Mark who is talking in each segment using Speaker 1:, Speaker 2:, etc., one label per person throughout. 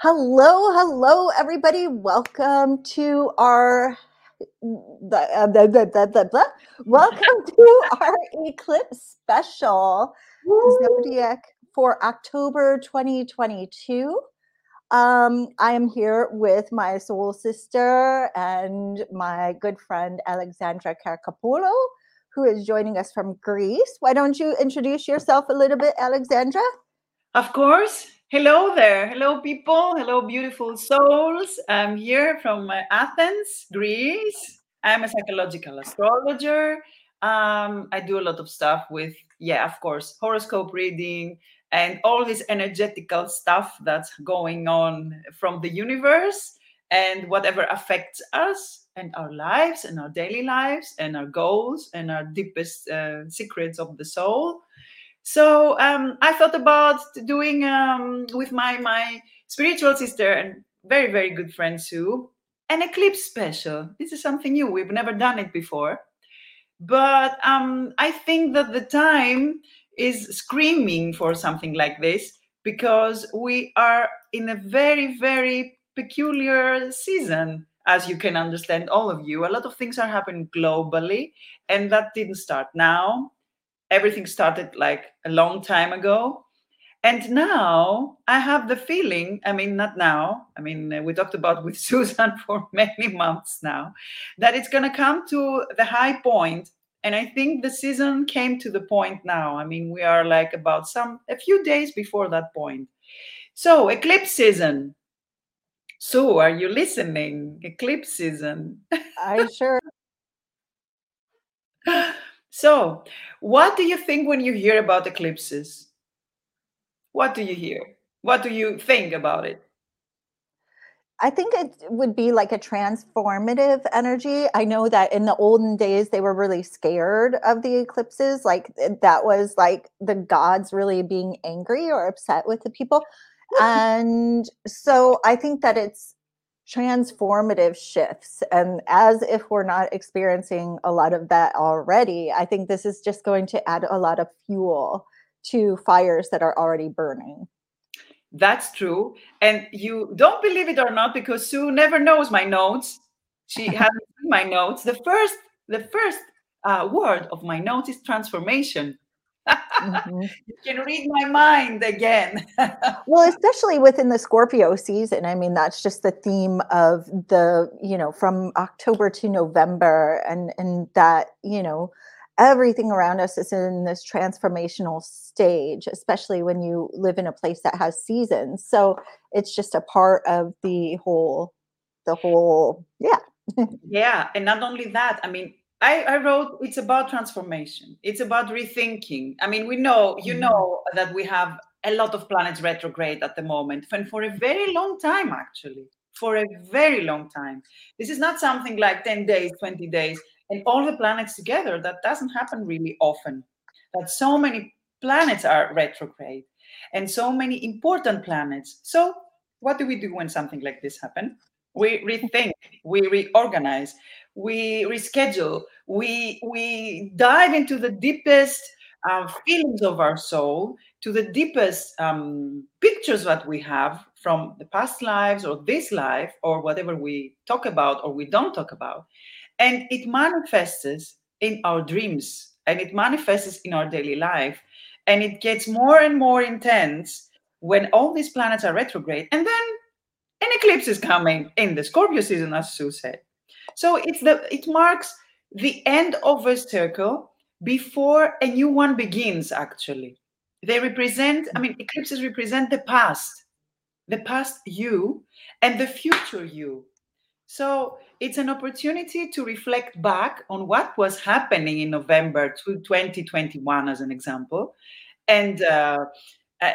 Speaker 1: Hello, hello, everybody. Welcome to our the, the, the, the, welcome to our eclipse special zodiac for October 2022. Um, I am here with my soul sister and my good friend Alexandra Karkapoulou, who is joining us from Greece. Why don't you introduce yourself a little bit, Alexandra?
Speaker 2: Of course. Hello there. Hello, people. Hello, beautiful souls. I'm here from uh, Athens, Greece. I'm a psychological astrologer. Um, I do a lot of stuff with, yeah, of course, horoscope reading and all this energetical stuff that's going on from the universe and whatever affects us and our lives and our daily lives and our goals and our deepest uh, secrets of the soul. So um, I thought about doing um, with my my spiritual sister and very very good friend Sue an eclipse special. This is something new. We've never done it before, but um, I think that the time is screaming for something like this because we are in a very very peculiar season as you can understand all of you a lot of things are happening globally and that didn't start now everything started like a long time ago. And now i have the feeling i mean not now i mean uh, we talked about with susan for many months now that it's going to come to the high point. And i think the season came to the point now. I mean we are like about some a few days before that point. So eclipse season. So are you listening? Eclipse season.
Speaker 1: I sure.
Speaker 2: So, what do you think when you hear about eclipses? What do you hear? What do you think about it?
Speaker 1: I think it would be like a transformative energy. I know that in the olden days they were really scared of the eclipses. Like eh, that was like the gods really being angry or upset with the people. And so I think that it's transformative shifts. And as if we're not experiencing a lot of that already, I think this is just going to add a lot of fuel to fires that are already burning.
Speaker 2: That's true. And you don't believe it or not, because Sue never knows my notes. She hasn't seen my notes. The first, the first uh, word of my notes is transformation. Mm-hmm. you can read my mind again.
Speaker 1: well, especially within the Scorpio season. I mean, that's just the theme of the, you know, from October to November and and that, you know, everything around us is in this transformational stage, especially when you live in a place that has seasons. So it's just a part of the whole the whole yeah.
Speaker 2: yeah, and not only that, I mean, I, I, wrote it's about transformation. It's about rethinking. I mean we know you mm-hmm. know that we have a lot of planets retrograde at the moment and for a very long time actually for a very long time. This is not something like 10 days 20 days and all the planets together. That doesn't happen really often that so many planets are retrograde and so many important planets. So what do we do when something like this happens we rethink we reorganize we reschedule we we dive into the deepest uh, feelings of our soul to the deepest um, pictures that we have from the past lives or this life or whatever we talk about or we don't talk about. And it manifests in our dreams and it manifests in our daily life. And it gets more and more intense when all these planets are retrograde. And then an eclipse is coming in the scorpio season as sue said so it's the it marks the end of a circle before a new one begins, actually. They represent, I mean, eclipses represent the past, the past you and the future you. So it's an opportunity to reflect back on what was happening in November 2021, as an example, and uh, uh,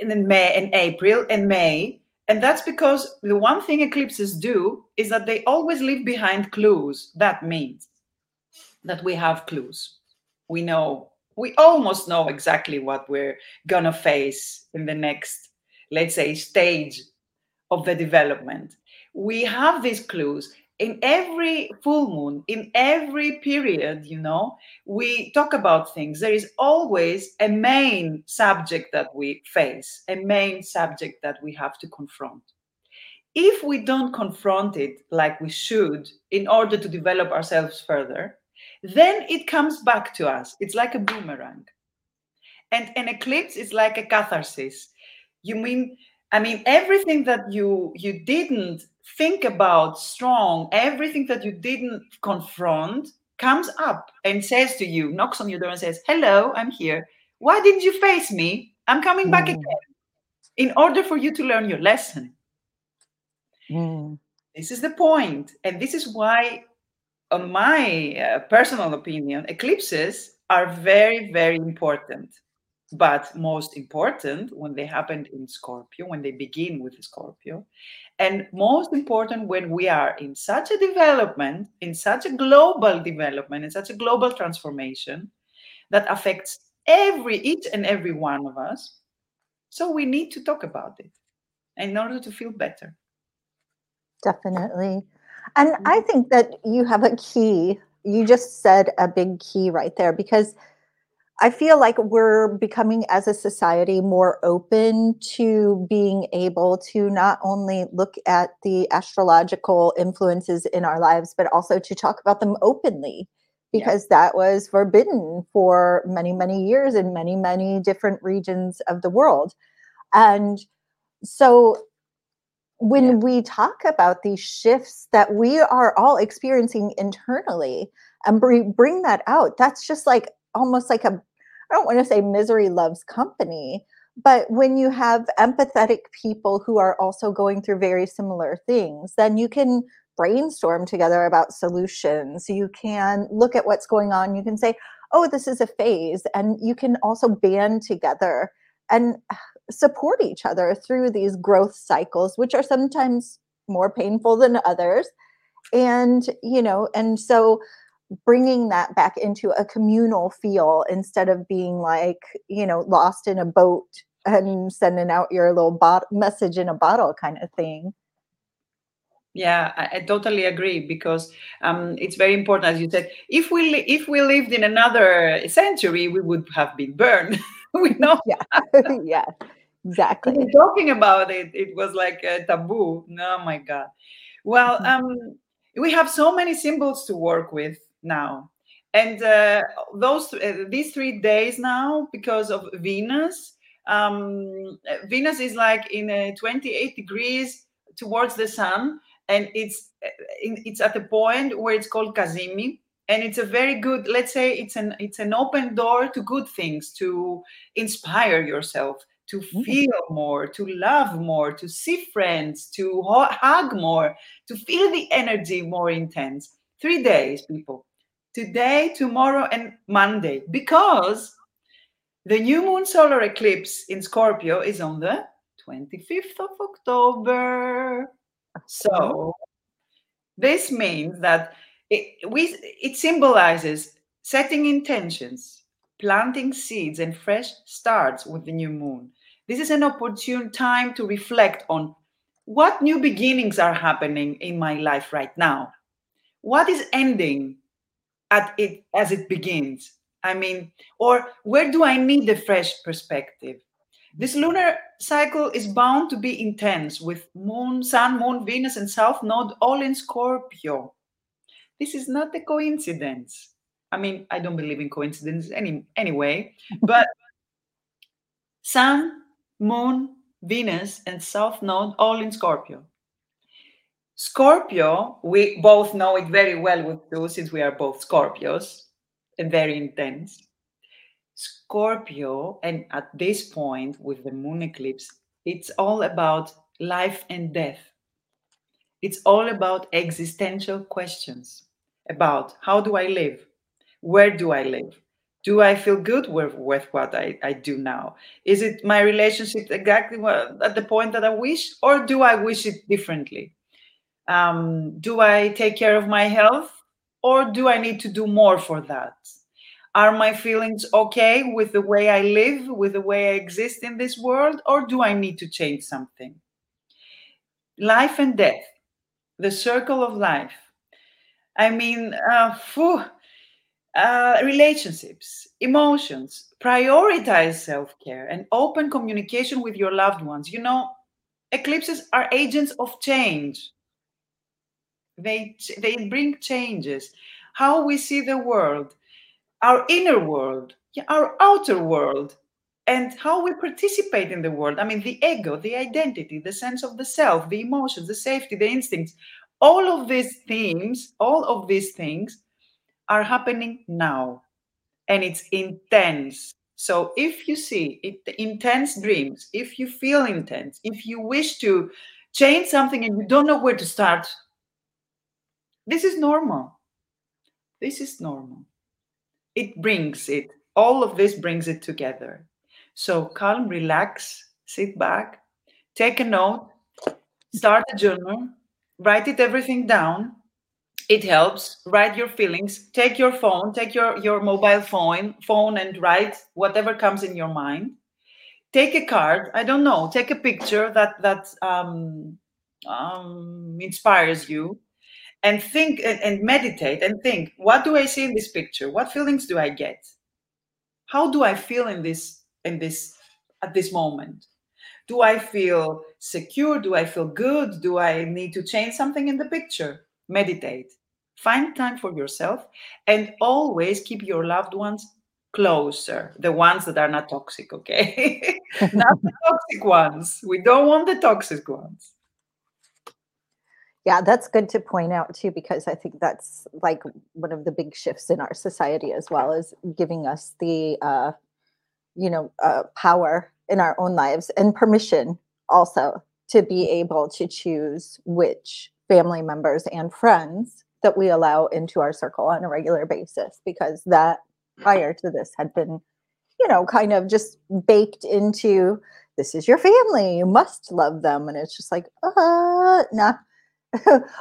Speaker 2: in May and April and May, and that's because the one thing eclipses do is that they always leave behind clues. That means that we have clues. We know, we almost know exactly what we're going to face in the next, let's say, stage of the development. We have these clues. In every full moon, in every period, you know, we talk about things. There is always a main subject that we face, a main subject that we have to confront. If we don't confront it like we should in order to develop ourselves further, then it comes back to us. It's like a boomerang. And an eclipse is like a catharsis. You mean, I mean, everything that you you didn't think about strong, everything that you didn't confront comes up and says to you, knocks on your door and says, Hello, I'm here. Why didn't you face me? I'm coming back mm. again. In order for you to learn your lesson. Mm. This is the. And this is why, on my uh, personal opinion, eclipses are very, very important but most important when they happen in Scorpio, when they begin with Scorpio, and most important when we are in such a development, in such a global development, in such a global transformation that affects every each and every one of us. So we need to talk about it in order to feel better.
Speaker 1: Definitely. And I mm-hmm. think that you have a key. You just said a big key right there because I feel like we're becoming as a society more open to being able to not only look at the astrological influences in our lives, but also to talk about them openly because yeah. that was forbidden for many, many years in many, many different regions of the world. And so when yeah. we talk about these shifts that we are all experiencing internally and bring that out, that's just like almost like a I don't want to say misery loves company, but when you have empathetic people who are also going through very similar things, then you can brainstorm together about solutions. You can look at what's going on. You can say, oh, this is a phase. And you can also band together and support each other through these growth cycles, which are sometimes more painful than others. And, you know, and so bringing that back into a communal feel instead of being like you know lost in a boat and sending out your little bot- message in a bottle kind of thing.
Speaker 2: Yeah I, I, totally agree because um, it's very important as you said if we li- if we lived in another century we would have been burned we know.
Speaker 1: Yeah yeah exactly.
Speaker 2: Talking about it it was like a taboo oh my god. Well mm-hmm. um we have so many symbols to work with now. And uh, those uh, these three days now because of venus um, venus is like in a 28 degrees towards the sun and it's uh, it's at the point where it's called cazimi and it's a very good let's say it's an it's an open door to good things to inspire yourself to mm. feel more to love more to see friends to hug more to feel the energy more intense. Three days people today, tomorrow, and Monday because the new moon solar eclipse in Scorpio is on the 25th of October. So this means that it, we, it symbolizes setting intentions, planting seeds, and fresh starts with the new moon. This is an opportune time to reflect on what new beginnings are happening in my life right now. What is ending at it as it begins. I mean or where do i need a fresh perspective? This lunar cycle is bound to be intense with moon sun moon venus and south node all in scorpio. This is not a coincidence. I mean i don't believe in coincidence any anyway but sun moon venus and south node all in scorpio Scorpio, we both know it very well with you since we are both Scorpios and very intense. Scorpio, and at this point with the moon eclipse, it's all about life and death. It's all about existential questions about how do I live? Where do I live? Do I feel good with, with what I, I do now? Is it my relationship exactly at the point that I wish, or do I wish it differently? Um, do I take care of my health or do I need to do more for that? Are my feelings okay with the way I live, with the way I exist in this world, or do I need to change something? Life and death, the circle of life, I mean, uh, phew, uh, relationships, emotions, prioritize self care and open communication with your loved ones. You know, eclipses are agents of change. They, they bring changes. How we see the world, our inner world, our outer world, and how we participate in the world. I mean, the ego, the identity, the sense of the self, the emotions, the safety, the instincts, all of these themes, all of these things are happening now. And it's intense. So if you see it, intense dreams, if you feel intense, if you wish to change something and you don't know where to start, this is normal. This is normal. It brings it. All of this brings it together. So calm, relax, sit back, take a note, start a journal, write it everything down. It helps. Write your feelings. Take your phone, take your, your mobile phone, phone and write whatever comes in your mind. Take a card. I don't know. Take a picture that that um, um, inspires you, and think and, and meditate and think. What do I see in this picture? What feelings do I get? How do I feel in this in this at this moment? Do i feel secure? Do i feel good? Do i need to change something in the picture? Meditate. Find time for yourself and always keep your loved ones closer the ones that are not toxic okay? Not the toxic ones. We don't want the toxic ones
Speaker 1: yeah that's good to point out too because i think that's like one of the big shifts in our society as well as giving us the uh, you know uh, power in our own lives and permission also to be able to choose which family members and friends that we allow into our circle on a regular basis because that prior to this had been you know kind of just baked into this is your family you must love them and it's just like uh nah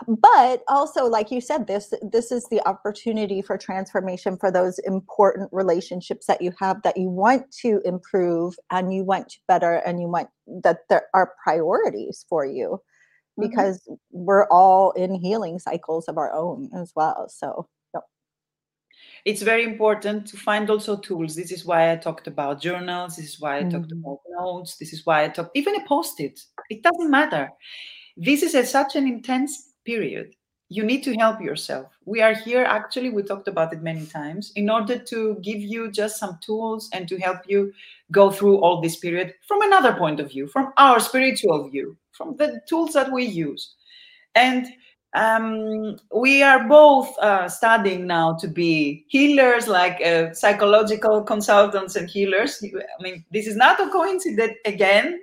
Speaker 1: but also like you said this this is the opportunity for transformation for those important relationships that you have that you want to improve and you want to better and you want that there are priorities for you mm-hmm. because mm-hmm. we're all in healing cycles of our own as well so yep.
Speaker 2: it's very important to find also tools this is why i talked about journals this is why i mm-hmm. talked about notes this is why i talked even a post-it it doesn't matter this is a, such an intense period. You need to help yourself. We are here, actually, we talked about it many times, in order to give you just some tools and to help you go through all this period from another point of view, from our spiritual view, from the tools that we use. And um, we are both uh, studying now to be healers, like uh, psychological consultants and healers. I mean, this is not a coincidence again.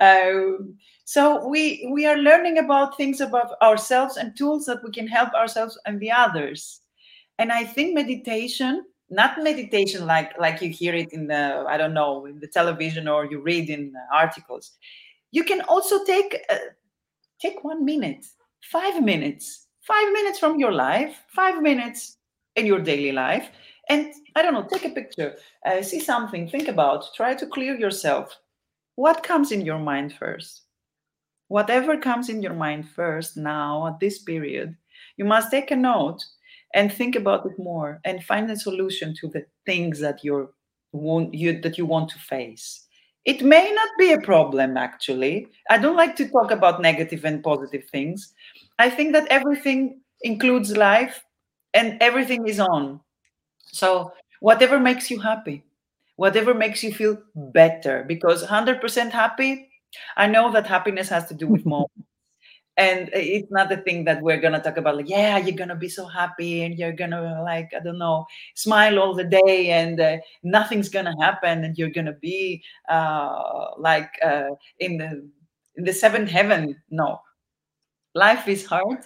Speaker 2: Uh, so we we are learning about things about ourselves and tools that we can help ourselves and the others. And i think meditation not meditation like like you hear it in the i don't know in the television or you read in articles. You can also take uh, take one minute five minutes five minutes from your life five minutes in your daily life and i don't know take a picture uh, see something think about try to clear yourself. What comes in your mind first whatever comes in your mind first now at this period, you must take a note and think about it more and find a solution to the things that you're want you that you want to face. It may not be a problem actually. I don't like to talk about negative and positive things. I think that everything includes life and everything is on. So whatever makes you happy, whatever makes you feel better because 100% happy I know that happiness has to do with moments. and it's not the thing that we're gonna talk about like yeah you're gonna be so happy and you're gonna like i don't know smile all the day and uh, nothing's gonna happen and you're gonna be uh, like uh, in the in the seventh heaven no life is hard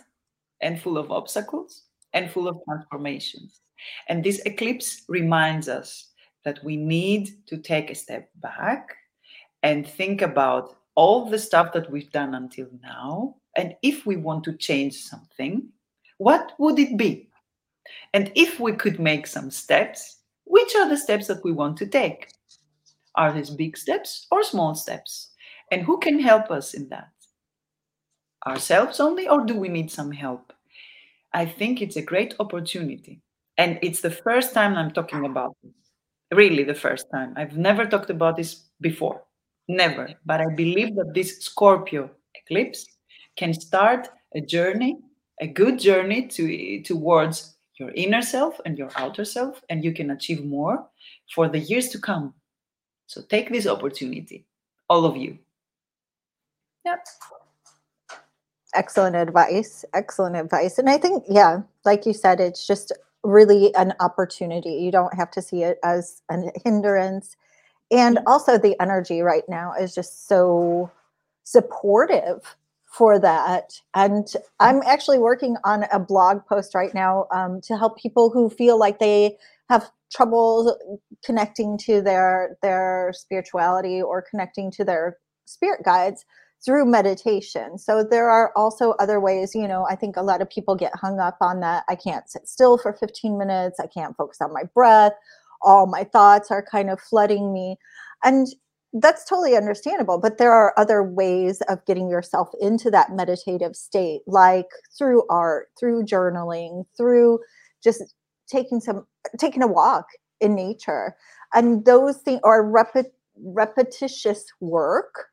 Speaker 2: and full of obstacles and full of transformations and this eclipse reminds us that we need to take a step back and think about all the stuff that we've done until now. And if we want to change something, what would it be? And if we could make some steps, which are the steps that we want to take? Are these big steps or small steps? And who can help us in that? Ourselves only, or do we need some help? I think it's a great opportunity. And it's the first time I'm talking about this. Really, the first time. I've never talked about this before. Never. But I believe that this Scorpio eclipse can start a journey, a good journey to, towards your inner self and your outer self, and you can achieve more for the years to come. So take this opportunity, all of you. Yep.
Speaker 1: Excellent advice. Excellent advice. And I think, yeah, like you said, it's just really an opportunity. You don't have to see it as a hindrance. And also, the energy right now is just so supportive for that. And I'm actually working on a blog post right now um, to help people who feel like they have trouble connecting to their their spirituality or connecting to their spirit guides through meditation. So there are also other ways, you know, I think a lot of people get hung up on that. I can't sit still for 15 minutes. I can't focus on my breath. All my thoughts are kind of flooding me. And that's totally understandable but there are other ways of getting yourself into that meditative state like through art through journaling through just taking some taking a walk in nature and those things are repet- repetitious work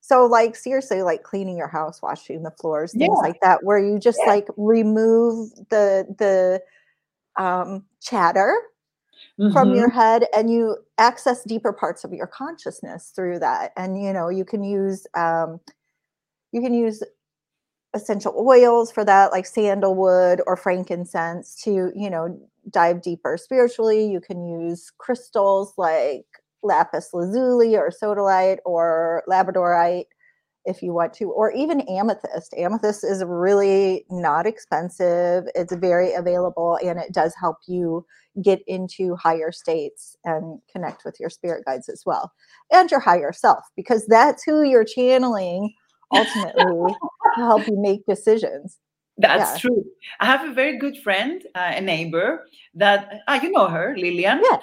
Speaker 1: so like seriously like cleaning your house washing the floors things yeah. like that where you just yeah. like remove the the um chatter mm-hmm. from your head and you access deeper parts of your consciousness through that. And you know you can use um, you can use essential oils for that like sandalwood or frankincense to you know dive deeper spiritually. You can use crystals like lapis lazuli or sodalite or labradorite if you want to, or even amethyst. Amethyst is really not expensive, it's very available, and it does help you get into higher states and connect with your spirit guides as well and your higher self, because that's who you're channeling ultimately to help you make decisions.
Speaker 2: That's yeah. true. I have a very good friend, uh, a neighbor that uh, you know her, Lillian.
Speaker 1: Yeah.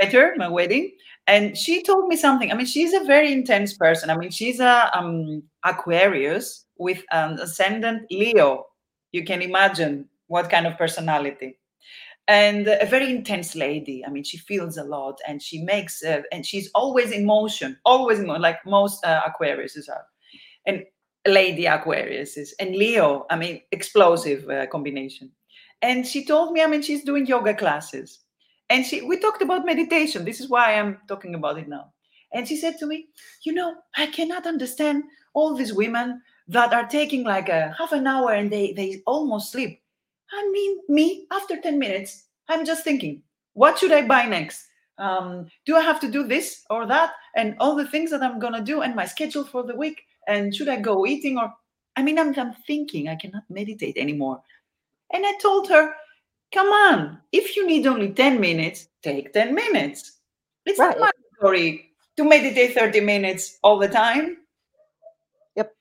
Speaker 2: Met her my wedding, and she told me something. I mean, she's a very intense person. I mean, she's a um, Aquarius with an ascendant Leo. You can imagine what kind of personality, and a very intense lady. I mean, she feels a lot, and she makes, uh, and she's always in motion, always in motion, like most uh, Aquariuses are. And lady Aquarius and Leo, I mean, explosive uh, combination. And she told me, I mean, she's doing yoga classes. And she, we talked about meditation. This is why I'm talking about it now. And she said to me, You know, I cannot understand all these women that are taking like a half an hour and they, they almost sleep. I mean, me, after 10 minutes, I'm just thinking, What should I buy next? Um, do I have to do this or that? And all the things that I'm going to do and my schedule for the week and should I go eating or I mean I'm, I'm thinking I cannot meditate anymore. And I told her, come on, if you need only 10 minutes, take 10 minutes. It's right. not mandatory to meditate 30 minutes all the time.
Speaker 1: Yep.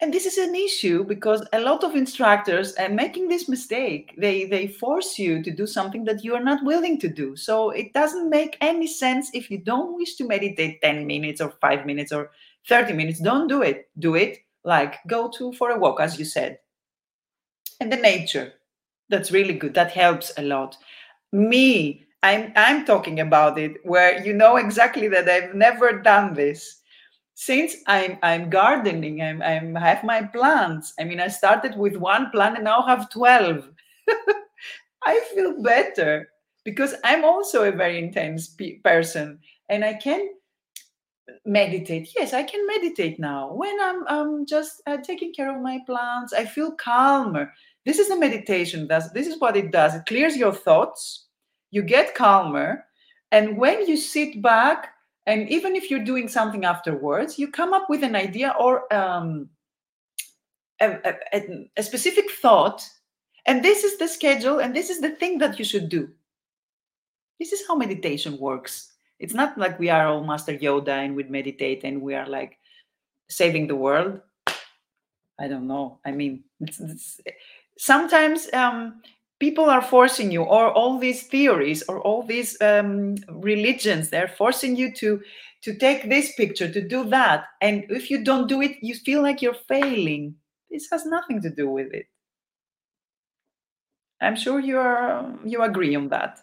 Speaker 2: And this is an issue because a lot of instructors are making this mistake. They they force you to do something that you are not willing to do. So it doesn't make any sense if you don't wish to meditate 10 minutes or 5 minutes or 30 minutes don't do it. Do it like go to for a walk as you said. And the nature that's really good. That helps a lot. Me i'm i'm talking about it where you know exactly that i've never done this. Since i'm i'm gardening i'm i'm have my plants. I mean i started with one plant and now have 12 i feel better because i'm also a very intense pe- person and i can meditate. Yes i can meditate now. When i'm, I'm just uh, taking care of my plants i feel calmer. This is a meditation does this is what it does. It clears your thoughts. You get calmer. And when you sit back and even if you're doing something afterwards you come up with an idea or um, a, a, a specific thought. And this is the schedule and this is the thing that you should do. This is how meditation works it's not like we are all Master Yoda and we meditate and we are like saving the world. I don't know. I mean, it's, it's, sometimes um, people are forcing you, or all these theories, or all these um, religions, they're forcing you to to take this picture, to do that, and if you don't do it, you feel like you're failing. This has nothing to do with it. I'm sure you are you agree on that.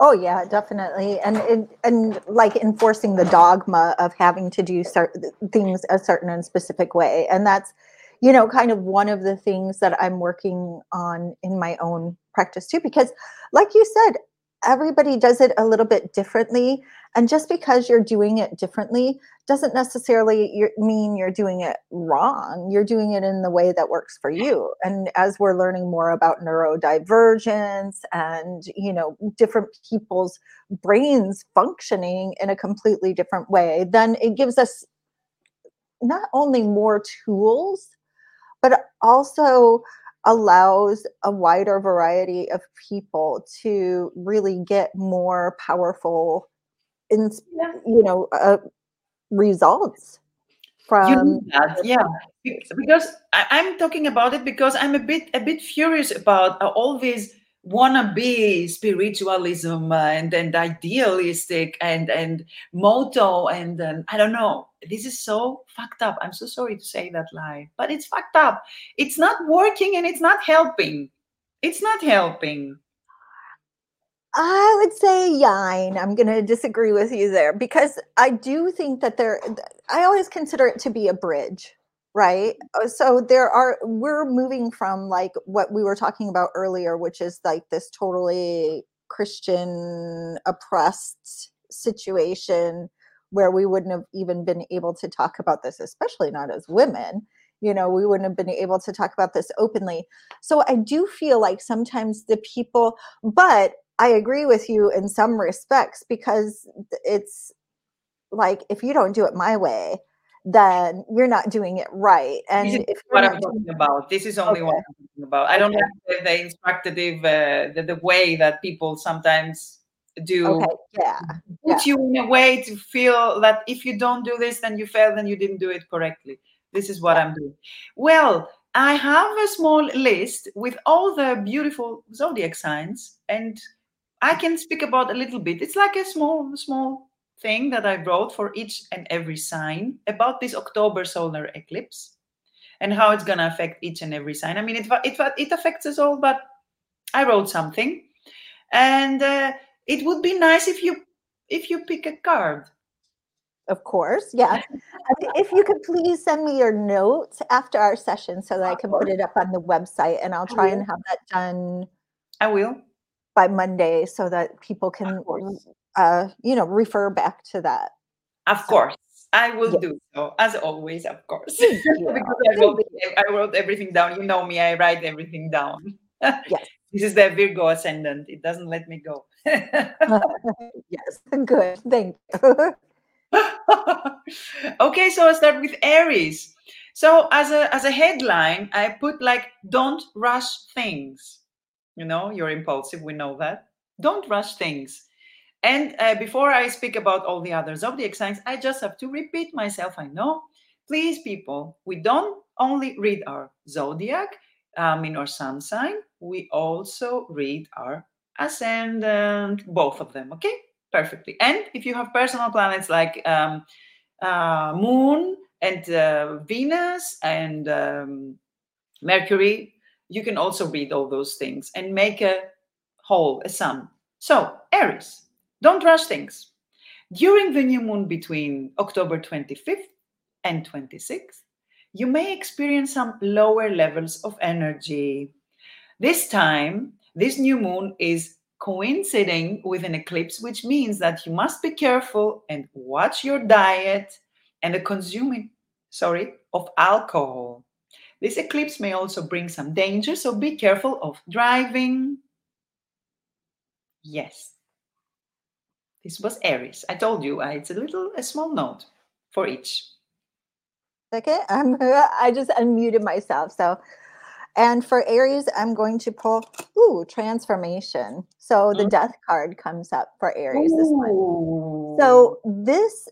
Speaker 1: Oh yeah, definitely, and and, and like enforcing the dogma of having to do certain things a certain and specific way, and that's you know kind of one of the things that I'm working on in my own practice too, because like you said, everybody does it a little bit differently and just because you're doing it differently doesn't necessarily mean you're doing it wrong. You're doing it in the way that works for you. And as we're learning more about neurodivergence and you know different people's brains functioning in a completely different way then it gives us not only more tools but also allows a wider variety of people to really get more powerful in you know uh, results from
Speaker 2: that, yeah. because I, am talking about it because i'm a bit a bit furious about uh, all these wannabe spiritualism uh, and and idealistic and and motto and um, I don't know. This is so fucked up. I'm so sorry to say that lie, but it's fucked up. It's not working and it's not helping. It's not helping.
Speaker 1: I would say yine. I'm going to disagree with you there because I do think that there, I always consider it to be a bridge right? Uh, so there are we're moving from like what we were talking about earlier which is like this totally christian oppressed situation where we wouldn't have even been able to talk about this especially not as women you know we wouldn't have been able to talk about this openly. So i do feel like sometimes the people but i agree with you in some respects because it's like if you don't do it my way then you're not doing it right. And
Speaker 2: this is what I'm talking about. This is only okay. what I'm talking about. I don't like the, instructive, uh, the, the way that people sometimes do
Speaker 1: okay. yeah.
Speaker 2: put yeah. you in a way to feel that if you don't do this, then you fail, then you didn't do it correctly. This is what yeah. I'm doing. Well, I have a small list with all the beautiful zodiac signs, and I can speak about a little bit. It's like a small, small thing that I wrote for each and every sign about this October solar eclipse and how it's going to affect each and every sign. I mean, it, it, it affects us all, but I wrote something. And uh, it would be nice if you if you pick a card.
Speaker 1: Of course, yeah. if you could please send me your notes after our session so that I can put it up on the website and I'll try and have that done.
Speaker 2: I will.
Speaker 1: By Monday so that people can uh, you know, refer back to that.
Speaker 2: Of so, course. I will yeah. do so, as always, of course. because I wrote, I wrote everything down. You know me, I write everything down.
Speaker 1: yes.
Speaker 2: This is the Virgo ascendant. It doesn't let me go.
Speaker 1: yes, good. Thank you.
Speaker 2: okay, so I start with Aries. So as a as a headline, I put like don't rush things. You know, you're impulsive, we know that. Don't rush things. And uh, before I speak about all the other zodiac signs, I just have to repeat myself. I know. Please, people, we don't only read our zodiac um, in our sun sign, we also read our ascendant, both of them. Okay, perfectly. And if you have personal planets like um, uh, Moon and uh, Venus and um, Mercury, you can also read all those things and make a whole, a sum. So, Aries, don't rush things. During the new moon between October 25th and 26th, you may experience some lower levels of energy. This time, this new moon is coinciding with an eclipse, which means that you must be careful and watch your diet and the consuming, sorry, of alcohol. This eclipse may also bring some danger, so be careful of driving. Yes, this was Aries. I told you, uh, it's a little, a small note for each.
Speaker 1: Okay, I'm, I just unmuted myself. So, and for Aries, I'm going to pull, ooh, transformation. So the mm-hmm. death card comes up for Aries ooh. this month. So this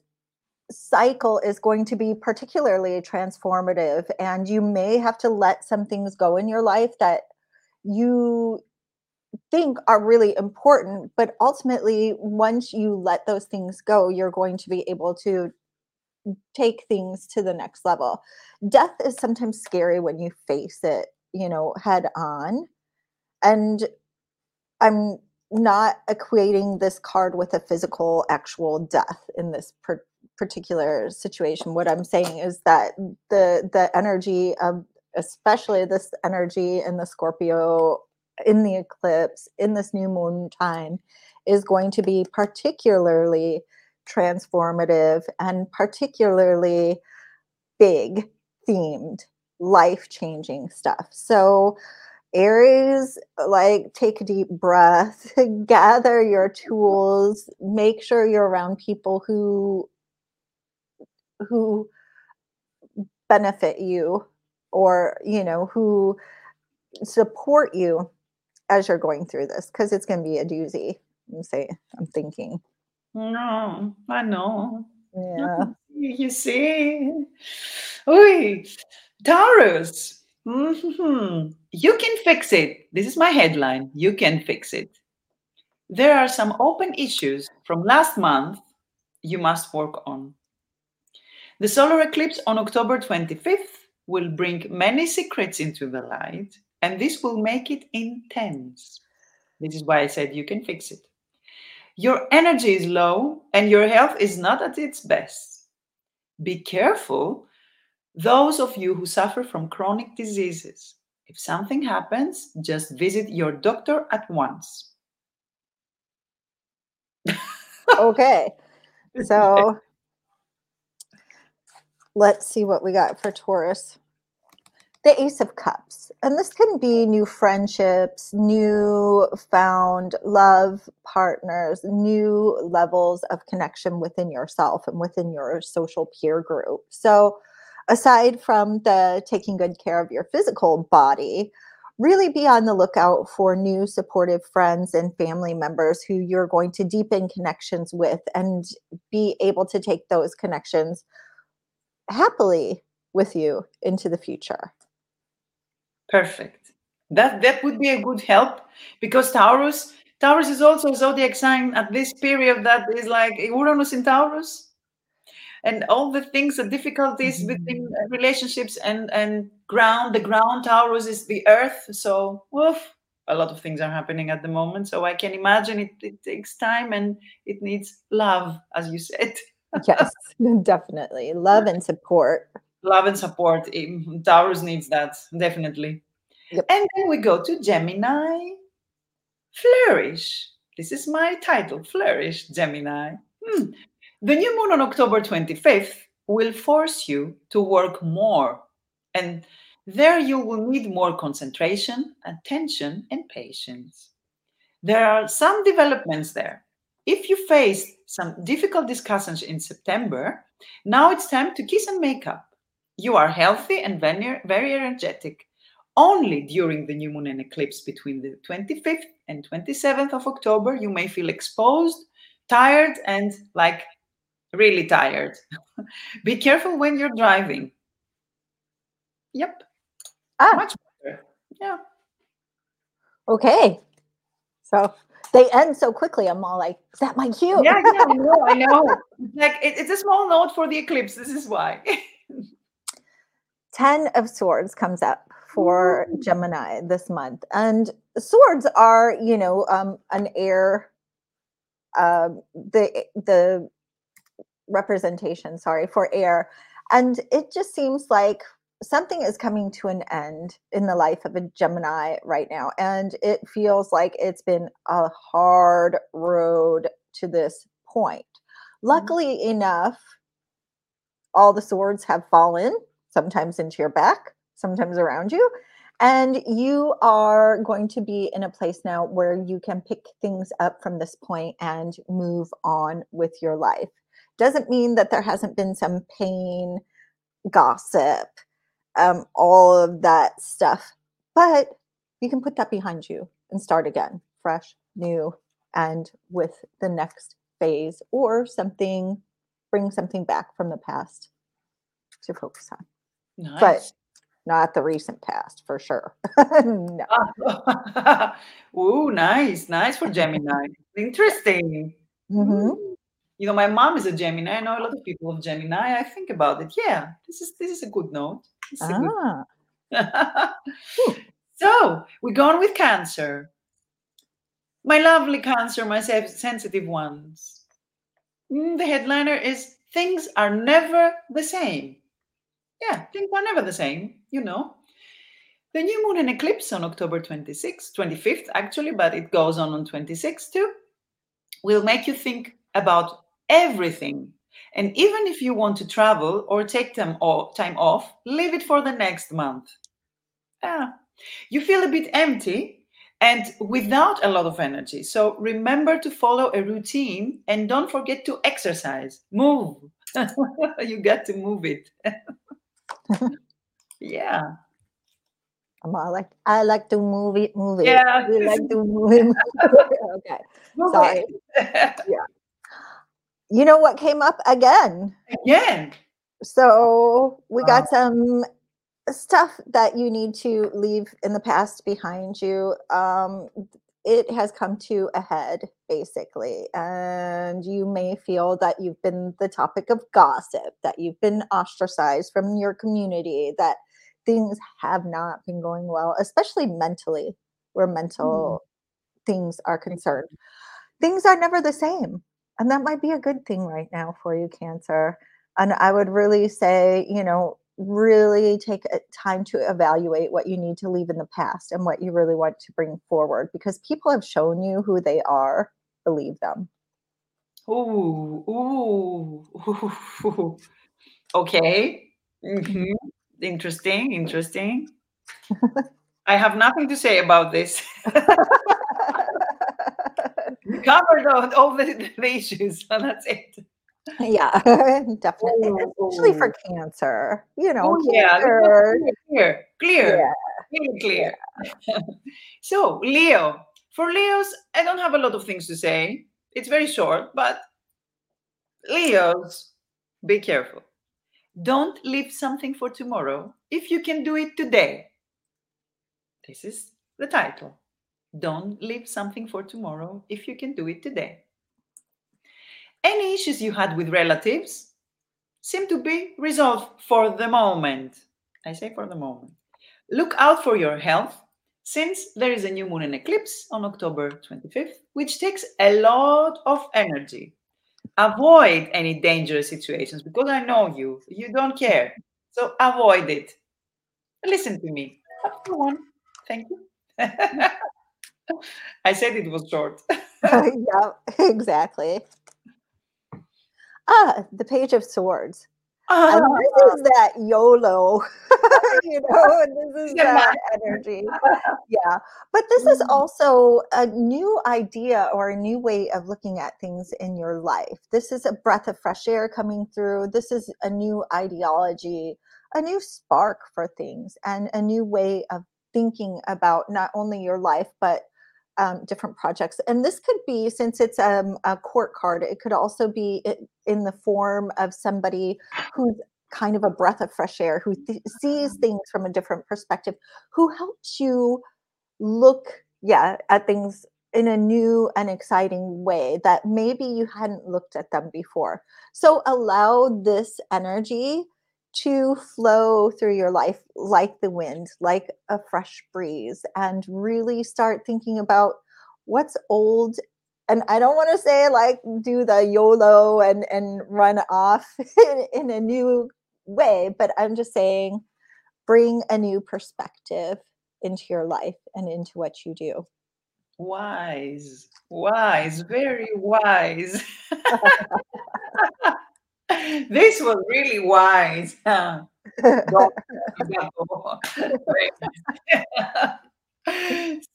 Speaker 1: cycle is going to be particularly transformative and you may have to let some things go in your life that you think are really important but ultimately once you let those things go you're going to be able to take things to the next level death is sometimes scary when you face it you know head on and I'm not equating this card with a physical actual death in this per- particular situation. What I'm saying is that the the energy of especially this energy in the Scorpio in the eclipse in this new moon time is going to be particularly transformative and particularly big themed life changing stuff. So Aries, like take a deep breath, gather your tools, make sure you're around people who who benefit you or you know who support you as you're going through this because it's going to be a doozy i'm saying i'm thinking.
Speaker 2: No i know.
Speaker 1: Yeah.
Speaker 2: You see? Oy, taurus. Mm-hmm. you can fix it. This is my headline. You can fix it. There are some open issues from last month you must work on. The solar eclipse on October 25th will bring many secrets into the light, and this will make it intense. This is why I said you can fix it. Your energy is low and your health is not at its best. Be careful, those of you who suffer from chronic diseases. If something happens, just visit your doctor at once.
Speaker 1: okay. So let's see what we got for Taurus. The Ace of Cups. And this can be new friendships, new found love partners, new levels of connection within yourself and within your social peer group. So, aside from the taking good care of your physical body, really be on the lookout for new supportive friends and family members who you're going to deepen connections with and be able to take those connections happily with you into the future.
Speaker 2: Perfect. That that would be a good help because Taurus Taurus is also a zodiac sign at this period that is like Uranus in Taurus. And all the things, the difficulties mm-hmm. within relationships and and ground, the ground Taurus is the earth. So woof, a lot of things are happening at the moment. So I can imagine it, it takes time and it needs love, as you said.
Speaker 1: yes, definitely. Love and support.
Speaker 2: Love and support. Taurus needs that, definitely. Yep. And then we go to Gemini. Flourish. This is my title Flourish, Gemini. Hmm. The new moon on October 25th will force you to work more. And there you will need more concentration, attention, and patience. There are some developments there. If you faced some difficult discussions in September, now it's time to kiss and make up. You are healthy and very, energetic. Only during the new moon and eclipse between the 25th and 27th of October, you may feel exposed, tired, and like really tired. Be careful when you're driving. Yep.
Speaker 1: Ah.
Speaker 2: Much better. Yeah.
Speaker 1: Okay. So they end so quickly. I'm all like, is that my cue?
Speaker 2: Yeah, yeah, I know, I know. Like it, it's a small note for the eclipse. This is why.
Speaker 1: Ten of Swords comes up for Gemini this month, and swords are, you know, um, an air. Uh, the the representation, sorry, for air, and it just seems like something is coming to an end in the life of a Gemini right now. And it feels like it's been a hard road to this point. Mm-hmm. Luckily mm-hmm. enough, all the swords have fallen, sometimes into your back, sometimes around you. And you are going to be in a place now where you can pick things up from this point and move on with your life. Doesn't mean that there hasn't been some pain, gossip, um, all of that stuff. But you can put that behind you and start again, fresh, new, and with the next phase or something, bring something back from the past to focus on. Nice. But not the recent past for sure. no.
Speaker 2: Ooh, nice, nice for Gemini. Interesting.
Speaker 1: Mm-hmm.
Speaker 2: You know, my mom is a Gemini. I know a lot of people of Gemini. I think about it. Yeah, this is this is a good note.
Speaker 1: Ah.
Speaker 2: so we're going with Cancer. My lovely Cancer, my sensitive ones. Mm, the headliner is Things are never the same. Yeah, things are never the same, you know. The new moon and eclipse on October 26th, 25th actually, but it goes on on 26th too, will make you think about everything. And even if you want to travel or take time off, leave it for the next month. Yeah. You feel a bit empty and without a lot of energy. So remember to follow a routine and don't forget to exercise. Move. you got to move it. yeah.
Speaker 1: I'm all like, I like to move it, move it.
Speaker 2: Yeah.
Speaker 1: We like to move it. okay. Move Sorry. yeah. You know what came up again?
Speaker 2: Again.
Speaker 1: So we got some stuff that you need to leave in the past behind you um, it has come to a head basically and you may feel that you've been the topic of gossip that you've been ostracized from your community that things have not been going well especially mentally where mental mm. things are concerned things are never the same and that might be a good thing right now for you cancer and i would really say you know really take time to evaluate what you need to leave in the past and what you really want to bring forward because people have shown you who they are believe them.
Speaker 2: Ooh ooh, ooh. okay. Mm-hmm. interesting interesting. I have nothing to say about this. Covered all, all the, the issues so that's it
Speaker 1: yeah, definitely. Especially for oh. cancer. You know,
Speaker 2: oh, yeah, clear, clear, clear, yeah. clear. Yeah. so, Leo, for Leos, I don't have a lot of things to say. It's very short, but Leos, be careful. Don't leave something for tomorrow if you can do it today. This is the title. Don't leave something for tomorrow if you can do it today. Any issues you had with relatives seem to be resolved for the moment. I say for the moment. Look out for your health since there is a new moon and eclipse on October 25th, which takes a lot of energy. Avoid any dangerous situations because I know you. You don't care. So avoid it. Listen to me. On. Thank you. I said it was short.
Speaker 1: yeah, exactly. Ah, the Page of Swords. Uh, and this is that YOLO, you know, this is that energy. Yeah. But this is mm-hmm. also a new idea or a new way of looking at things in your life. This is a breath of fresh air coming through. This is a new ideology, a new spark for things, and a new way of thinking about not only your life, but um, different projects. And this could be, since it's um, a court card, it could also be in the form of somebody who's kind of a breath of fresh air, who th- sees things from a different perspective, who helps you look, yeah, at things in a new and exciting way that maybe you hadn't looked at them before. So allow this energy to flow through your life like the wind, like a fresh breeze, and really start thinking about what's old. And I don't want to say like do the YOLO and, and run off in, in a new way, but I'm just saying bring a new perspective into your life and into what you do.
Speaker 2: Wise, wise, very wise. this was really wise.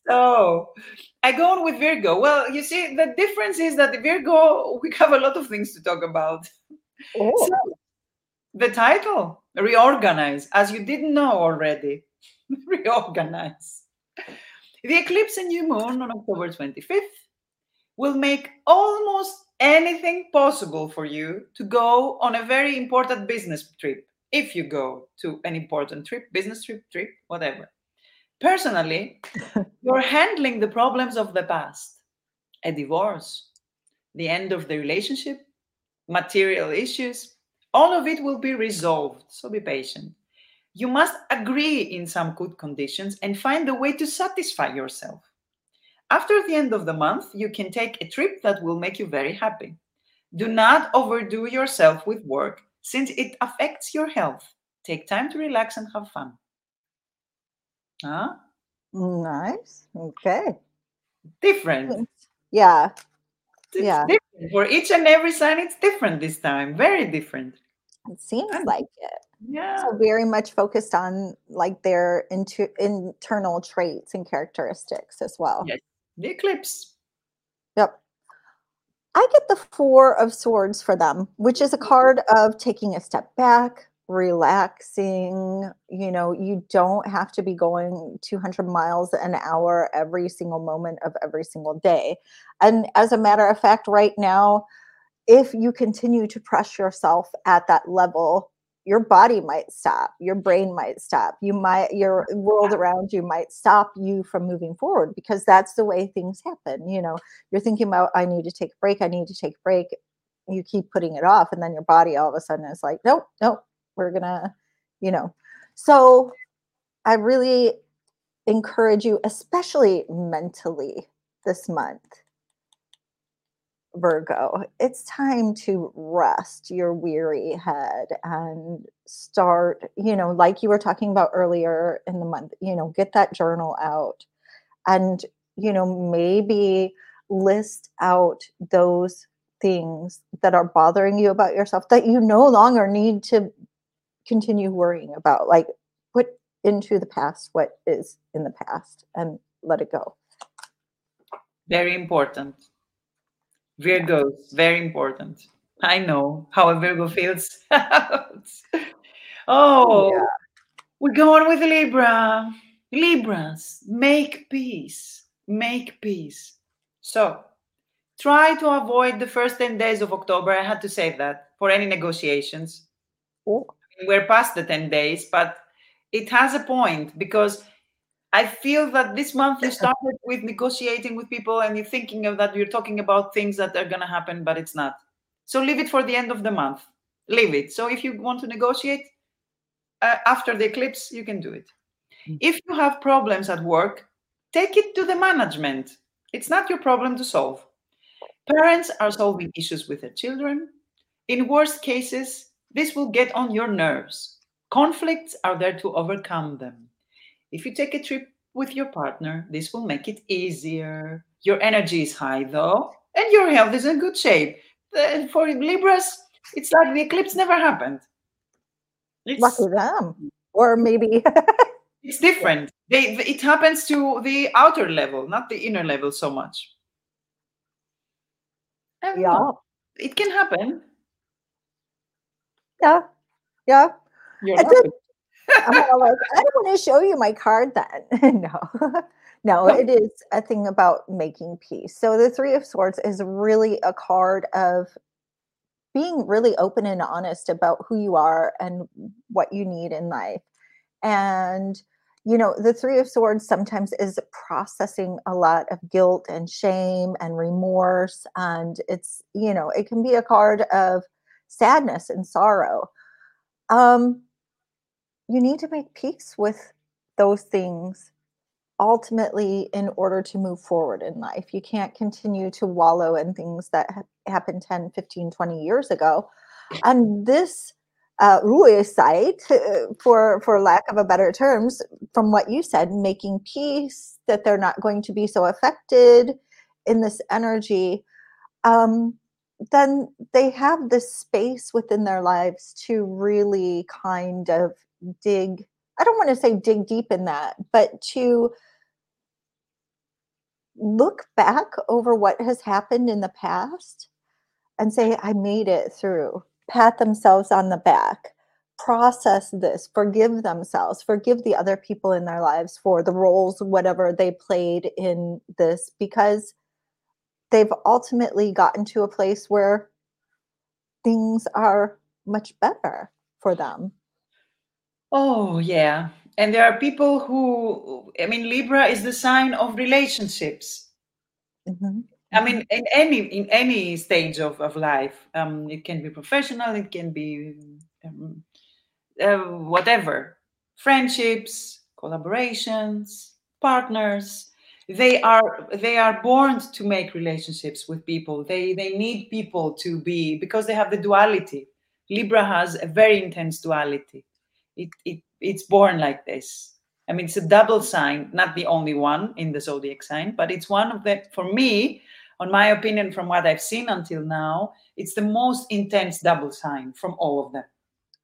Speaker 2: so I go on with Virgo. Well, you see, the difference is that Virgo, we have a lot of things to talk about. Oh. So, the title, Reorganize, as you didn't know already. Reorganize. The eclipse and new moon on October 25th will make almost anything possible for you to go on a very important business trip if you go to an important trip business trip trip whatever. Personally you're handling the problems of the past. A divorce the end of the relationship material issues all of it will be resolved so be patient. You must agree in some good conditions and find a way to satisfy yourself After the end of the month, you can take a trip that will make you very happy. Do not overdo yourself with work since it affects your health. Take time to relax and have fun. Huh?
Speaker 1: Nice. Okay.
Speaker 2: Different.
Speaker 1: Yeah.
Speaker 2: It's
Speaker 1: Yeah.
Speaker 2: different. For each and every sign, it's different this time. Very different.
Speaker 1: It seems
Speaker 2: And-
Speaker 1: like it.
Speaker 2: Yeah.
Speaker 1: So very much focused on like their into internal traits and characteristics as well.
Speaker 2: Yes. The eclipse.
Speaker 1: Yep. I get the Four of Swords for them, which is a mm-hmm. card of taking a step back, relaxing. You know, you don't have to be going 200 miles an hour every single moment of every single day. And as a matter of fact, right now, if you continue to press yourself at that level, your body might stop, your brain might stop, you might, your world around you might stop you from moving forward because that's the way things happen. You know, you're thinking about, I need to take a break, I need to take a break. You keep putting it off, and then your body all of a sudden is like, nope, nope, we're gonna, you know. So I really encourage you, especially mentally this month, Virgo, it's time to rest your weary head and start, you know, like you were talking about earlier in the month, you know, get that journal out and, you know, maybe list out those things that are bothering you about yourself that you no longer need to continue worrying about. Like, put into the past what is in the past and let it go.
Speaker 2: Very important. Virgos, very important. I know how a Virgo feels. oh,
Speaker 1: Yeah.
Speaker 2: we go on with Libra. Libras, make peace. Make peace. So try to avoid the first 10 days of October. I had to say that for any negotiations. Oh.
Speaker 1: Cool.
Speaker 2: We're past the 10 days, but it has a point because I feel that this month you started with negotiating with people and you're thinking of that you're talking about things that are going to happen, but it's not. So leave it for the end of the month. Leave it. So if you want to negotiate uh, after the eclipse, you can do it.
Speaker 1: Mm.
Speaker 2: If you have problems at work, take it to the management. It's not your problem to solve. Parents are solving issues with their children. In worst cases, this will get on your nerves. Conflicts are there to overcome them. If you take a trip with your partner, this will make it easier. Your energy is high, though, and your health is in good shape. For Libras, it's like the eclipse never happened. It's,
Speaker 1: Lucky them. Or maybe
Speaker 2: it's different. They, it happens to the outer level, not the inner level so much. Don't
Speaker 1: yeah.
Speaker 2: It can happen.
Speaker 1: Yeah. Yeah.
Speaker 2: You're
Speaker 1: I
Speaker 2: happy.
Speaker 1: did- I'm like, I don't want to show you my card then. no. no, it is a thing about making peace. So the Three of Swords is really a card of being really open and honest about who you are and what you need in life. And you know, the Three of Swords sometimes is processing a lot of guilt and shame and remorse. And it's, you know, it can be a card of sadness and sorrow. Um, you need to make peace with those things ultimately in order to move forward in life. You can't continue to wallow in things that ha- happened 10, 15, 20 years ago. And this uh, site, uh, for for lack of a better terms, from what you said, making peace that they're not going to be so affected in this energy, um, then they have this space within their lives to really kind of dig. I don't want to say dig deep in that, but to look back over what has happened in the past and say, I made it through, pat themselves on the back, process this, forgive themselves, forgive the other people in their lives for the roles, whatever they played in this, because they've ultimately gotten to a place where things are much better for them.
Speaker 2: Oh, yeah. And there are people who, I mean, Libra is the sign of relationships.
Speaker 1: Mhm.
Speaker 2: I mean, in any in any stage of, of life, um, it can be professional, it can be um, uh, whatever, friendships, collaborations, partners. they are they are born to make relationships with people they they need people to be because they have the duality libra has a very intense duality it, it it's born like this. I mean it's a double sign not the only one in the zodiac sign but it's one of the for me on my opinion from what i've seen until now it's the most intense double sign from all of them.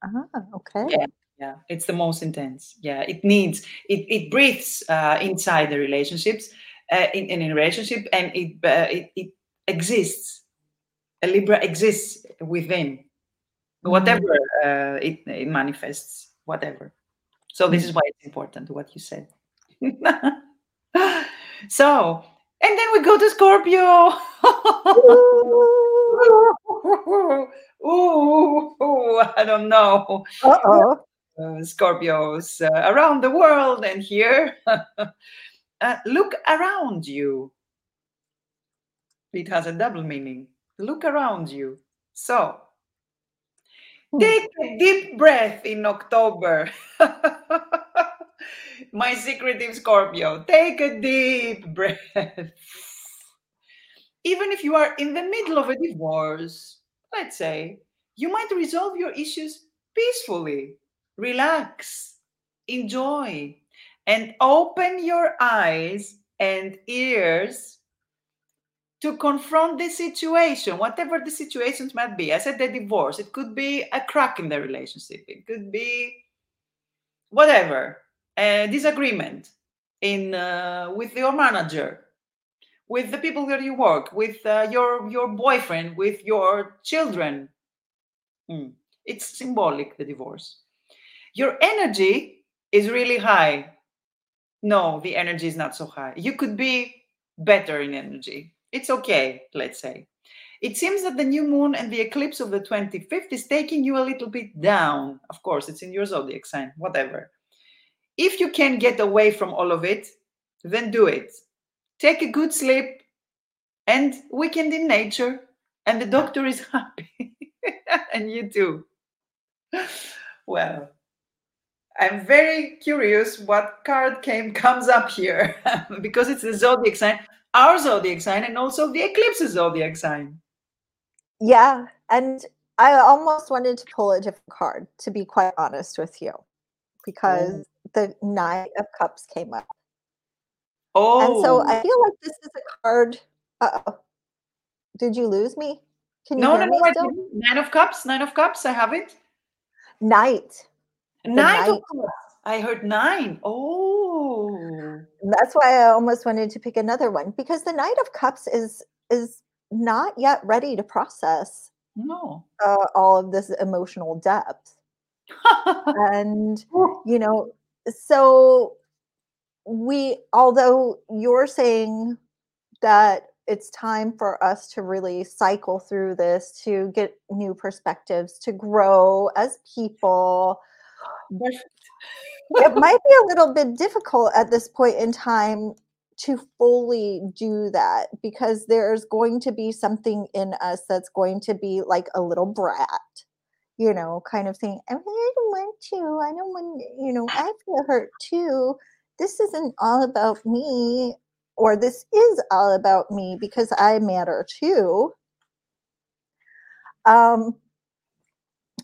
Speaker 1: Ah okay.
Speaker 2: Yeah yeah it's the most intense. Yeah it needs it, it breathes uh, inside the relationships uh, in, in a relationship and it, uh, it it exists. A libra exists within. Mm-hmm. whatever uh, it, it manifests whatever so this is mm-hmm. why it's important what you said so and then we go to scorpio Ooh, ooh, I don't know.
Speaker 1: Uh-oh
Speaker 2: uh, Scorpios uh, around the world and here. uh, look around you. It has a double meaning. Look around you. So. Take a deep breath in October. My secretive Scorpio, take a deep breath. Even if you are in the middle of a divorce, let's say, you might resolve your issues peacefully relax, enjoy, and open your eyes and ears to confront the situation, whatever the situations might be. I said the divorce, it could be a crack in the relationship, it could be whatever, a disagreement in uh, with your manager, with the people that you work, with uh, your your boyfriend, with your children. Mm. It's symbolic, the divorce your energy is really high. No, the energy is not so high. You could be better in energy. It's okay, let's say. It seems that the new moon and the eclipse of the 25th is taking you a little bit down. Of course, it's in your zodiac sign, whatever. If you can get away from all of it, then do it. Take a good sleep and weekend in nature, and the doctor is happy. and you too. Well, I'm very curious what card came comes up here because it's the zodiac sign, our zodiac sign, and also the eclipse zodiac sign.
Speaker 1: Yeah, and I almost wanted to pull a different card, to be quite honest with you, because oh. the Knight of Cups came up.
Speaker 2: Oh,
Speaker 1: and so I oh. feel like this is a card. Uh oh, did you lose me?
Speaker 2: Can you no, no, no? Nine of Cups, Nine of Cups. I have it.
Speaker 1: Knight.
Speaker 2: Nine of Cups. I heard nine. Oh,
Speaker 1: that's why I almost wanted to pick another one because the Knight of Cups is is not yet ready to process
Speaker 2: no.
Speaker 1: uh, all of this emotional depth, and you know, so we although you're saying that it's time for us to really cycle through this to get new perspectives to grow as people it might be a little bit difficult at this point in time to fully do that because there's going to be something in us that's going to be like a little brat you know kind of thing i don't want to i don't want you know i feel hurt too. This isn't all about me or this is all about me because i matter too. Um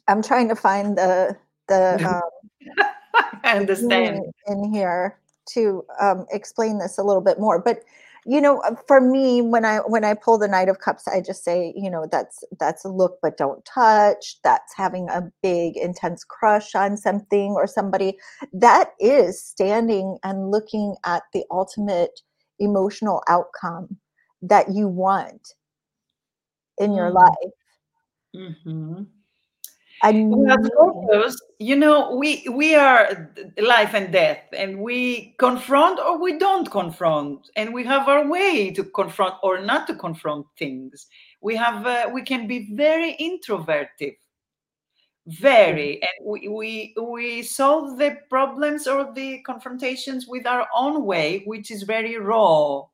Speaker 1: i'm trying to find the the um,
Speaker 2: I understand
Speaker 1: in here to um, explain this a little bit more. But you know, uh, for me, when I when I pull the Knight of Cups, I just say, you know, that's that's a look but don't touch. That's having a big intense crush on something or somebody. That is standing and looking at the ultimate emotional outcome that you want in your mm. life.
Speaker 2: Mm-hmm. And you know, we we are life and death, and we confront or we don't confront, and we have our way to confront or not to confront things. We have uh, we can be very introverted, very, and we we we solve the problems or the confrontations with our own way, which is very raw,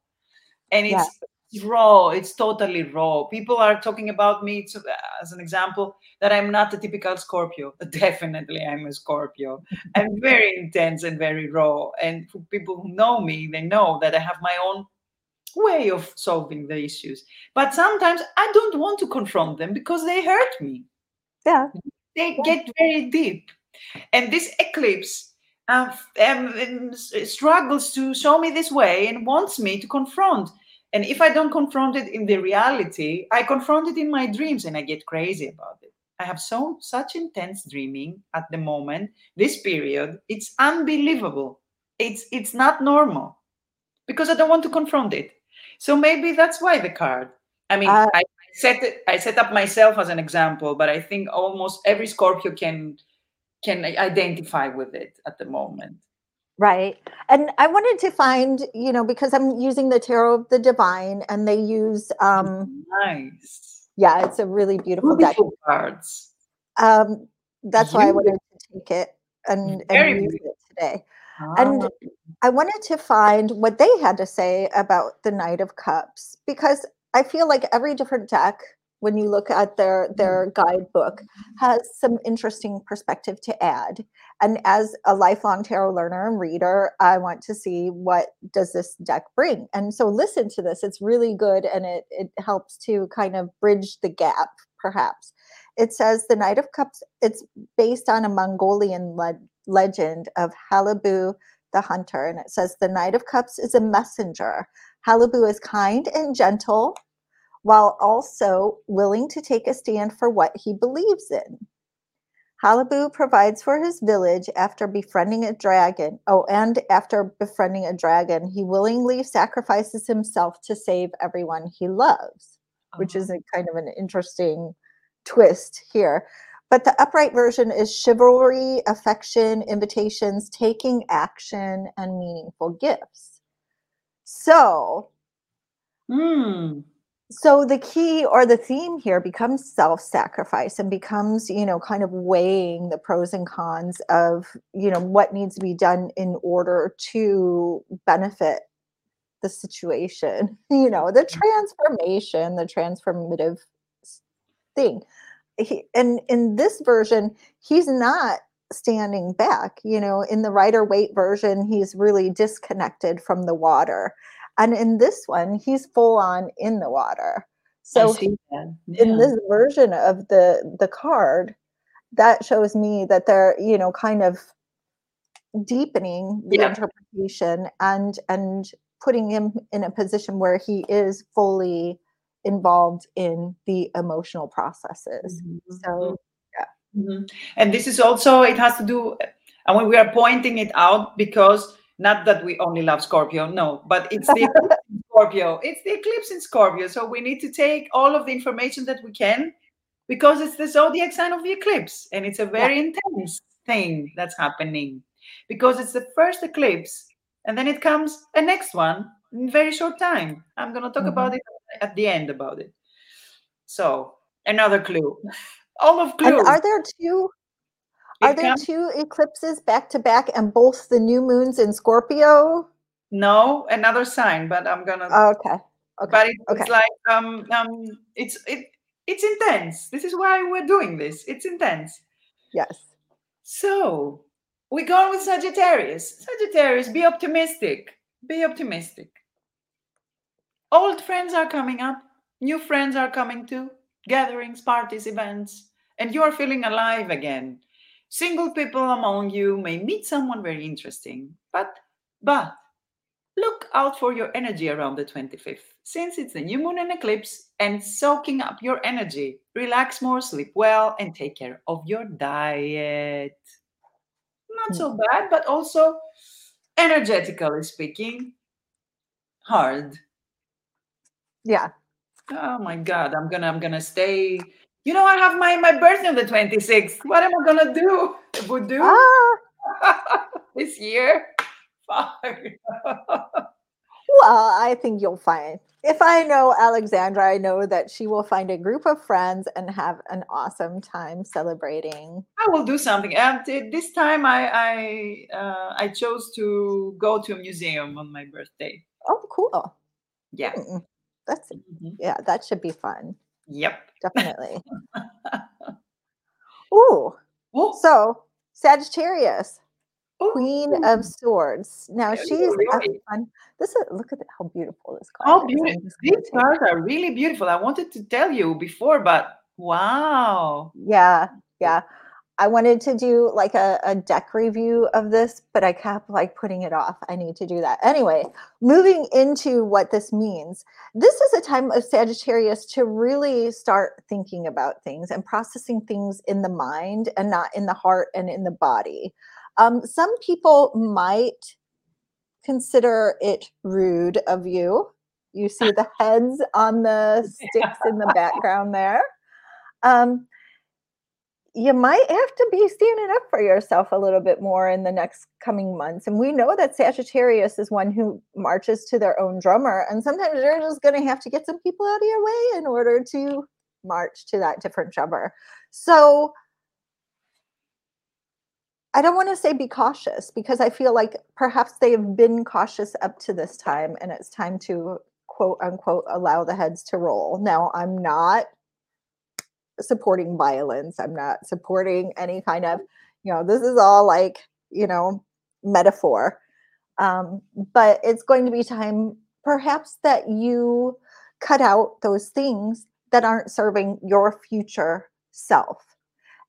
Speaker 2: and it's it's raw it's totally raw. People are talking about me to, as an example that i'm not a typical scorpio. Definitely i'm a scorpio. I'm very intense and very raw and for people who know me they know that i have my own way of solving the issues. But sometimes i don't want to confront them because they hurt me.
Speaker 1: Yeah.
Speaker 2: They get very deep. And this eclipse uh, um, struggles to show me this way and wants me to confront and if I don't confront it in the reality, I confront it in my dreams and I get crazy about it. I have so such intense dreaming at the moment, this period, it's unbelievable. It's it's not normal because I don't want to confront it. So maybe that's why the card. I mean, uh, I, I set it, I set up myself as an example, but I think almost every Scorpio can can identify with it at the moment.
Speaker 1: Right. And I wanted to find, you know, because I'm using the Tarot of the Divine and they use um
Speaker 2: nice.
Speaker 1: Yeah, it's a really beautiful,
Speaker 2: beautiful deck. cards.
Speaker 1: Um that's why I wanted to take it and, and use it today. Ah. And I wanted to find what they had to say about the Knight of Cups because I feel like every different deck when you look at their their mm-hmm. guidebook has some interesting perspective to add. And as a lifelong tarot learner and reader i want to see what does this deck bring. And so listen to this. It's really good and it it helps to kind of bridge the gap perhaps. It says the knight of cups it's based on a mongolian le- legend of Hailibu the hunter. And it says the knight of cups is a messenger. Hailibu is kind and gentle while also willing to take a stand for what he believes in. Hailibu provides for his village after befriending a dragon. Oh, and after befriending a dragon, he willingly sacrifices himself to save everyone he loves, uh-huh. which is a kind of an interesting twist here. But the upright version is chivalry, affection, invitations, taking action, and meaningful gifts. So,
Speaker 2: mm
Speaker 1: so the key or the theme here becomes self-sacrifice and becomes you know kind of weighing the pros and cons of you know what needs to be done in order to benefit the situation you know the mm-hmm. transformation the transformative thing he, and in this version he's not standing back you know in the Rider-Waite version he's really disconnected from the water and in this one, he's full on in the water. So yeah. in this version of the the card, that shows me that they're, you know, kind of deepening the yeah. interpretation and and putting him in a position where he is fully involved in the emotional processes. Mm-hmm. So yeah.
Speaker 2: Mm-hmm. And this is also it has to do and when we are pointing it out because not that we only love Scorpio, no, but it's the Scorpio. It's the eclipse in Scorpio. So we need to take all of the information that we can because it's the zodiac sign of the eclipse and it's a very yeah. intense thing that's happening because it's the first eclipse and then it comes a next one in very short time. I'm going to talk mm-hmm. about it at the end about it. So, another clue. All of clues.
Speaker 1: And are there two are there two eclipses back to back and both the new moons in Scorpio?
Speaker 2: No, another sign, but I'm gonna.
Speaker 1: Oh, okay. Okay.
Speaker 2: But it,
Speaker 1: okay.
Speaker 2: it's like um um it's it it's intense. This is why we're doing this. It's intense.
Speaker 1: Yes.
Speaker 2: So we go with Sagittarius. Sagittarius, be optimistic. Be optimistic. Old friends are coming up. New friends are coming too. Gatherings, parties, events, and you are feeling alive again Single people among you may meet someone very interesting, but but look out for your energy around the 25th since it's the new moon and eclipse and soaking up your energy. Relax more, sleep well, and take care of your diet. Not so hmm. bad, but also energetically speaking, hard.
Speaker 1: Yeah.
Speaker 2: Oh my god, I'm gonna I'm gonna stay you know, I have my, my birthday on the 26th. What am I going to do? Voodoo? Ah. this year?
Speaker 1: Well, I think you'll find. If I know Alexandra, I know that she will find a group of friends and have an awesome time celebrating.
Speaker 2: I will do something. And this time, I I uh, I chose to go to a museum on my birthday.
Speaker 1: Oh, cool.
Speaker 2: Yeah. Mm.
Speaker 1: That's mm-hmm. yeah, that should be fun.
Speaker 2: Yep.
Speaker 1: Definitely. Ooh. Ooh. So Sagittarius. Ooh. Queen oh. of Swords. Now she's really? fun. This is look at how beautiful this card.
Speaker 2: How beautiful! These cards are really beautiful. I wanted to tell you before, but wow.
Speaker 1: Yeah, yeah. I wanted to do like a, a, deck review of this, but I kept like putting it off. I need to do that. Anyway, moving into what this means. This is a time of Sagittarius to really start thinking about things and processing things in the mind and not in the heart and in the body. Um, some people might consider it rude of you. You see the heads on the sticks in the background there. Um, you might have to be standing up for yourself a little bit more in the next coming months. And we know that Sagittarius is one who marches to their own drummer. And sometimes you're just going to have to get some people out of your way in order to march to that different drummer. So I don't want to say be cautious because I feel like perhaps they have been cautious up to this time and it's time to quote unquote allow the heads to roll. Now, I'm not supporting violence. I'm not supporting any kind of, you know, this is all like, you know, metaphor. Um, but it's going to be time perhaps that you cut out those things that aren't serving your future self.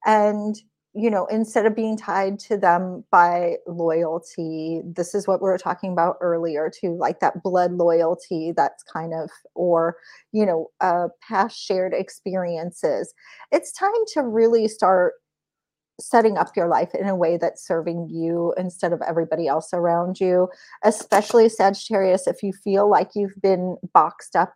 Speaker 1: And you know, instead of being tied to them by loyalty, this is what we were talking about earlier too, like that blood loyalty that's kind of, or, you know, uh, past shared experiences. It's time to really start setting up your life in a way that's serving you instead of everybody else around you, especially Sagittarius, if you feel like you've been boxed up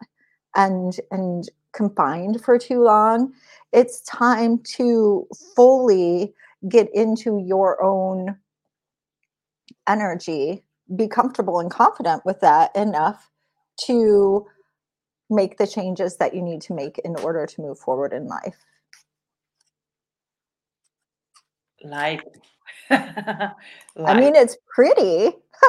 Speaker 1: and and confined for too long it's time to fully get into your own energy be comfortable and confident with that enough to make the changes that you need to make in order to move forward in life.
Speaker 2: Like
Speaker 1: I mean, it's pretty,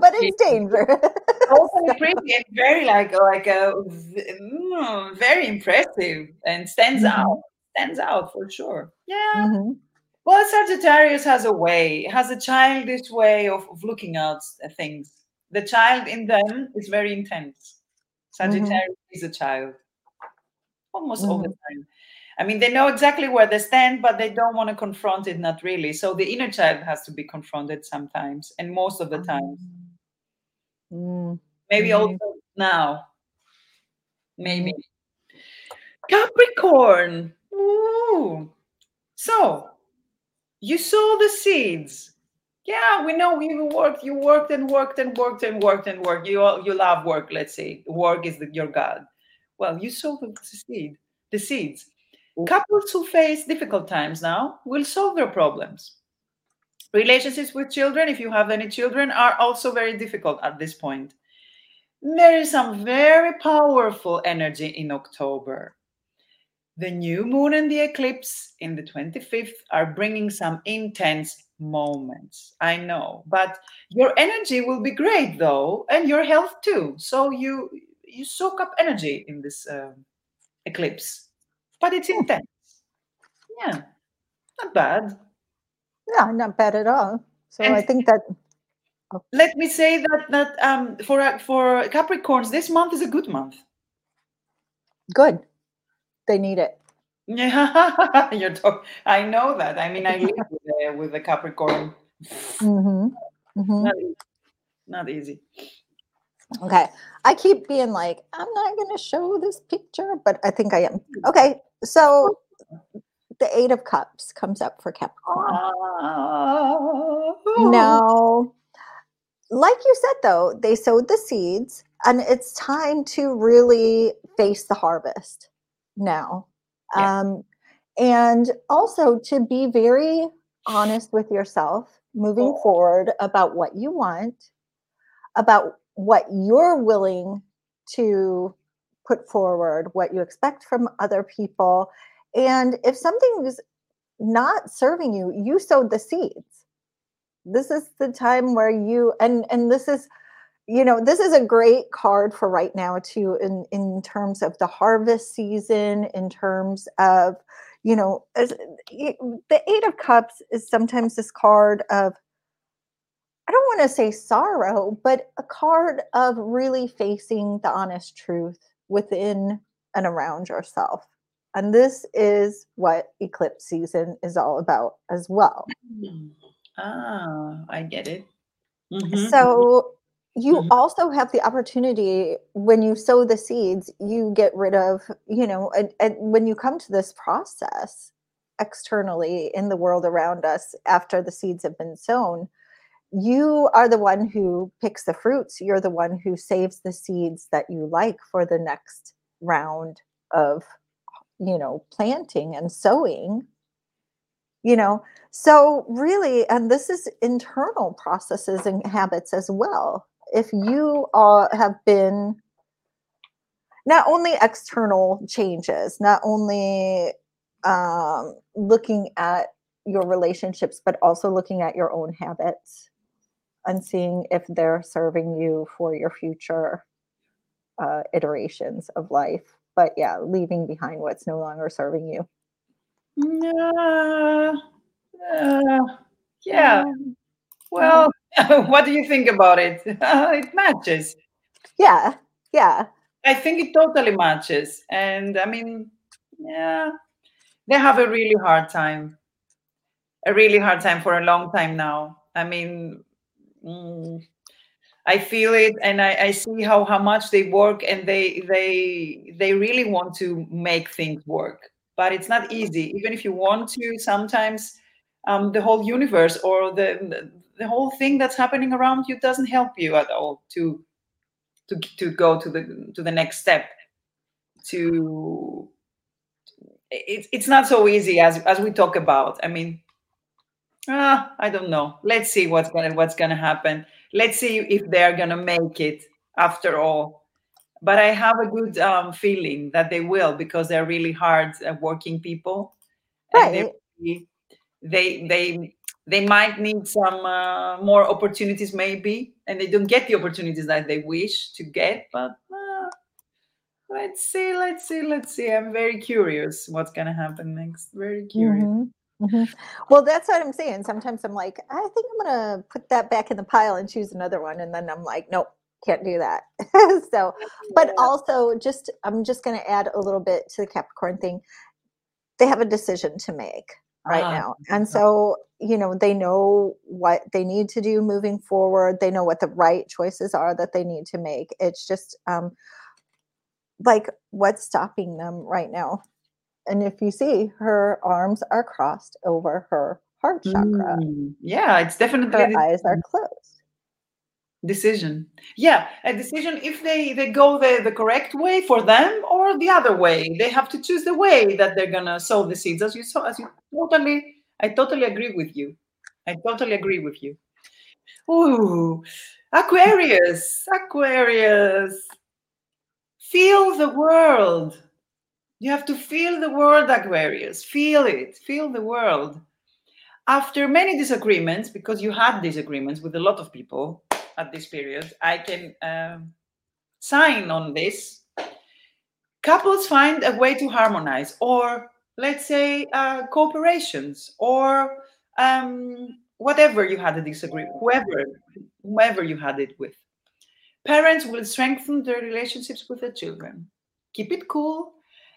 Speaker 1: but it's dangerous.
Speaker 2: also pretty and very like like a mm, very impressive and stands mm-hmm. out. Stands out for sure. Yeah. Mm-hmm. Well, Sagittarius has a way, has a childish way of, of looking at things. The child in them is very intense. Mm-hmm. Sagittarius mm-hmm. is a child, almost all the mm-hmm. time. I mean, they know exactly where they stand, but they don't want to confront it, not really. So the inner child has to be confronted sometimes, and most of the time. Mm. Maybe mm. also now. Maybe. Capricorn. Ooh. So you sow the seeds. Yeah, we know you worked, you worked and worked and worked and worked and worked. You all, you love work, let's say. Work is the, your God. Well, you sow the seed, the seeds. Couples who face difficult times now will solve their problems. Relationships with children, if you have any children, are also very difficult at this point. There is some very powerful energy in October. The new moon and the eclipse in the 25th are bringing some intense moments. I know, but your energy will be great though, and your health too. So you you soak up energy in this uh, eclipse but it's intense. Yeah, not bad.
Speaker 1: Yeah, not bad at all. So and I think that.
Speaker 2: Oh. Let me say that that um, for for Capricorns, this month is a good month.
Speaker 1: Good, they need it.
Speaker 2: Yeah, you're talking. I know that. I mean, I live with, the, with the Capricorn. Mm-hmm. Mm-hmm. Not, easy. not easy.
Speaker 1: Okay. I keep being like, I'm not going to show this picture, but I think I am. Okay. So the Eight of Cups comes up for Capricorn. Oh. Now, like you said, though, they sowed the seeds and it's time to really face the harvest now. Yeah. Um, and also to be very honest with yourself moving oh. forward about what you want, about what you're willing to put forward, what you expect from other people. And if something is not serving you, you sowed the seeds. This is the time where you and and this is you know, this is a great card for right now too, in in terms of the harvest season, in terms of, you know, as, the Eight of Cups is sometimes this card of I don't want to say sorrow, but a card of really facing the honest truth within and around yourself. And this is what eclipse season is all about as well.
Speaker 2: Mm. Ah, I get it. Mm-hmm.
Speaker 1: So you mm-hmm. also have the opportunity when you sow the seeds, you get rid of, you know, and, and when you come to this process externally in the world around us after the seeds have been sown, you are the one who picks the fruits. You're the one who saves the seeds that you like for the next round of, you know, planting and sowing. You know, so really, and this is internal processes and habits as well. If you are, have been not only external changes, not only um, looking at your relationships, but also looking at your own habits and seeing if they're serving you for your future uh, iterations of life. But yeah, leaving behind what's no longer serving you.
Speaker 2: Yeah. Uh, yeah. Well, what do you think about it? it matches.
Speaker 1: Yeah. Yeah.
Speaker 2: I think it totally matches. And I mean, yeah, they have a really hard time. A really hard time for a long time now. I mean, Mm, I feel it, and I, I see how how much they work, and they they they really want to make things work. But it's not easy. Even if you want to, sometimes um, the whole universe or the the whole thing that's happening around you doesn't help you at all to to to go to the to the next step. To it's it's not so easy as as we talk about. I mean, Ah, I don't know. Let's see what's gonna what's gonna happen. Let's see if they're gonna make it after all. But I have a good um, feeling that they will because they're really hard uh, working people.
Speaker 1: Right.
Speaker 2: They, they they they might need some uh, more opportunities maybe, and they don't get the opportunities that they wish to get. But uh, let's see, let's see, let's see. I'm very curious what's gonna happen next. Very curious. Mm-hmm.
Speaker 1: Mm-hmm. Well, that's what I'm saying. Sometimes I'm like, I think I'm gonna put that back in the pile and choose another one, and then I'm like, nope, can't do that. so, but also, just I'm just gonna add a little bit to the Capricorn thing. They have a decision to make right uh, now, and so you know they know what they need to do moving forward. They know what the right choices are that they need to make. It's just um, like what's stopping them right now and if you see her arms are crossed over her heart chakra.
Speaker 2: Mm, yeah it's definitely
Speaker 1: her eyes are closed.
Speaker 2: Decision. Yeah a decision if they they go the, the correct way for them or the other way. They have to choose the way that they're gonna sow the seeds. As you saw as you totally i totally agree with you. I totally agree with you. Ooh, aquarius aquarius. Feel the world you have to feel the world, Aquarius. Feel it. Feel the world. After many disagreements, because you had disagreements with a lot of people at this period, I can um, sign on this. Couples find a way to harmonize, or let's say uh, cooperations, or um, whatever you had a disagreement, whoever, whoever you had it with. Parents will strengthen their relationships with their children. Keep it cool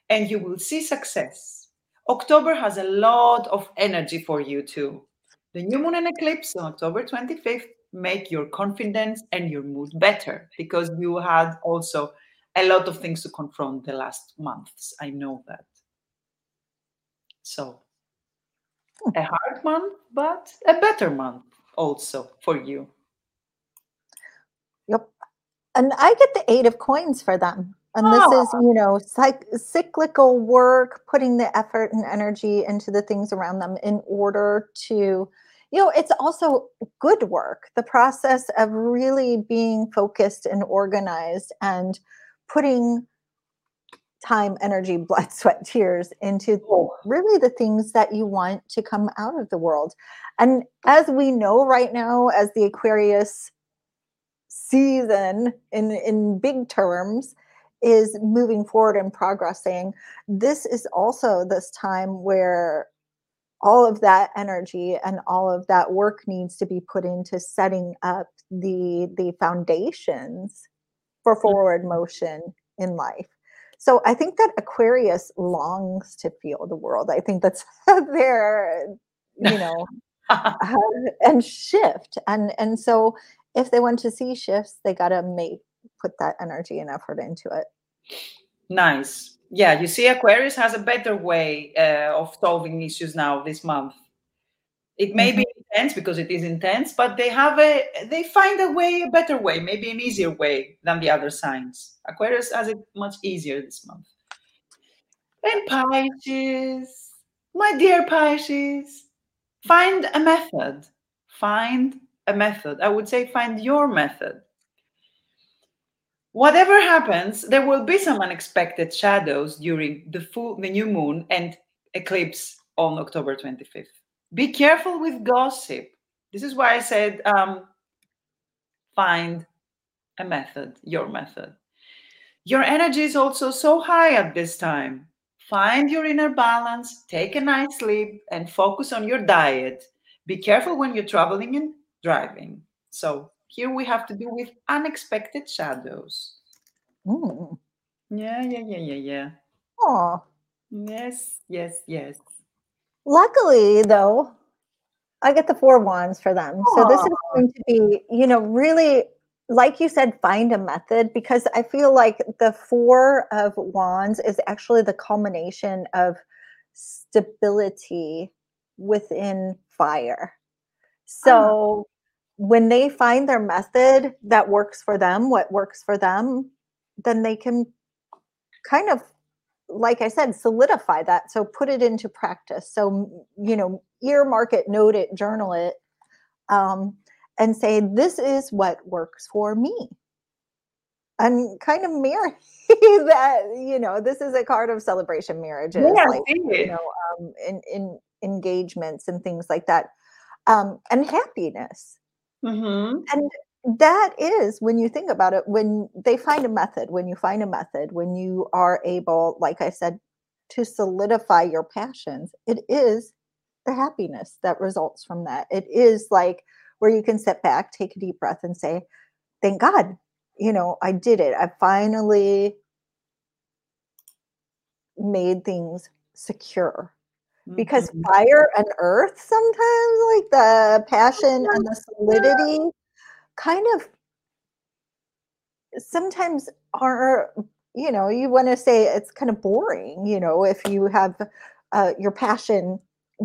Speaker 2: and you will see success. October has a lot of energy for you too. The new moon and eclipse on October 25th make your confidence and your mood better because you had also a lot of things to confront the last months. I know that. So, a hard month, but a better month also for you.
Speaker 1: Yep. And I get the eight of coins for them. And this oh. is, you know, psych- cyclical work, putting the effort and energy into the things around them in order to, you know, it's also good work. The process of really being focused and organized and putting time, energy, blood, sweat, tears into oh. really the things that you want to come out of the world. And as we know right now, as the Aquarius season in in big terms is moving forward and progressing this is also this time where all of that energy and all of that work needs to be put into setting up the the foundations for forward motion in life. So i think that aquarius longs to feel the world. I think that's their you know uh, and shift. And and so if they want to see shifts they got to make put that energy and effort into it.
Speaker 2: Nice. Yeah you see aquarius has a better way uh, of solving issues now this month. It may mm-hmm. be intense because it is intense but they have a they find a way a better way maybe an easier way than the other signs. Aquarius has it much easier this month. And pisces my dear pisces find a method. Find a method. I would say find your method whatever happens there will be some unexpected shadows during the full the new moon and eclipse on october 25th be careful with gossip. This is why I said um, find a method, your method. Your energy is also so high at this time. Find your inner balance, take a nice sleep, and focus on your diet. Be careful when you're traveling and driving. So, here we have to do with unexpected shadows. Yeah, yeah, yeah, yeah, yeah.
Speaker 1: Oh.
Speaker 2: Yes, yes, yes.
Speaker 1: Luckily, though, I get the four wands for them. Aww. So this is going to be, you know, really, like you said, find a method because I feel like the four of wands is actually the culmination of stability within fire. So ah. When they find their method that works for them, what works for them, then they can kind of like I said, solidify that. So put it into practice. So, you know, earmark it, note it, journal it, um, and say, this is what works for me. And kind of marry that, you know, this is a card of celebration marriages,
Speaker 2: yeah,
Speaker 1: like, you know, um, in, in engagements and things like that. Um, and happiness.
Speaker 2: Mm-hmm.
Speaker 1: And that is when you think about it when they find a method when you find a method when you are able like i said to solidify your passions it is the happiness that results from that. It is like where you can sit back take a deep breath and say thank god you know i did it. I finally made things secure because mm-hmm. fire and earth sometimes like the passion and the solidity kind of sometimes are you know you want to say it's kind of boring you know if you have uh, your passion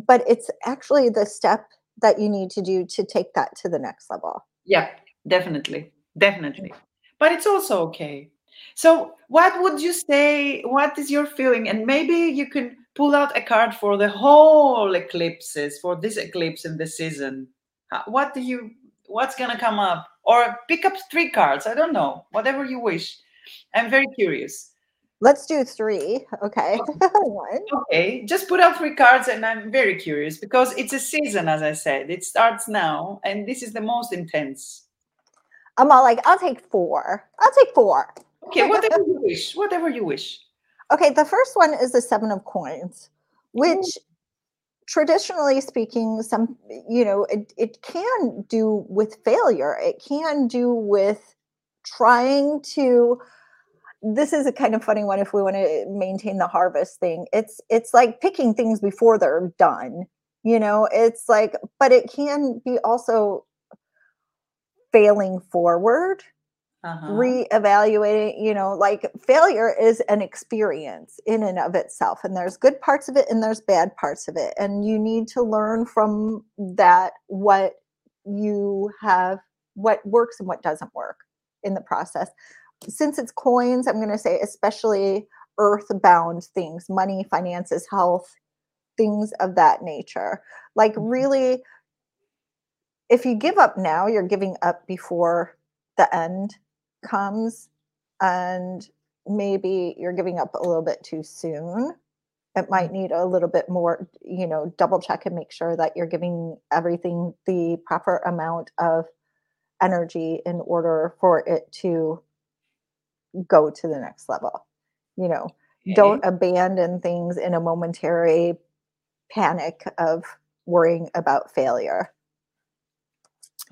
Speaker 1: but it's actually the step that you need to do to take that to the next level.
Speaker 2: Yeah definitely definitely. But it's also okay. So what would you say what is your feeling? And maybe you can pull out a card for the whole eclipses for this eclipse in the season. What do you what's going to come up? Or pick up three cards i don't know whatever you wish. I'm very curious.
Speaker 1: Let's do three okay.
Speaker 2: One. okay just put out three cards and i'm very curious because it's a season as i said. It starts now and this is the most intense.
Speaker 1: I'm all like i'll take four. I'll take four.
Speaker 2: Okay whatever you wish whatever you wish
Speaker 1: okay the first one is the seven of coins which traditionally speaking some you know it, it can do with failure. It can do with trying to this is a kind of funny one if we want to maintain the harvest thing. It's it's like picking things before they're done you know? It's like but it can be also failing forward uh-huh. reevaluating you know like failure is an experience in and of itself and there's good parts of it and there's bad parts of it and you need to learn from that what you have what works and what doesn't work in the process since it's coins i'm going to say especially earthbound things money finances health things of that nature like mm-hmm. really if you give up now you're giving up before the end comes and maybe you're giving up a little bit too soon it might mm-hmm. need a little bit more you know double check and make sure that you're giving everything the proper amount of energy in order for it to go to the next level. You know,
Speaker 2: Okay.
Speaker 1: don't abandon things in a momentary panic of worrying about failure.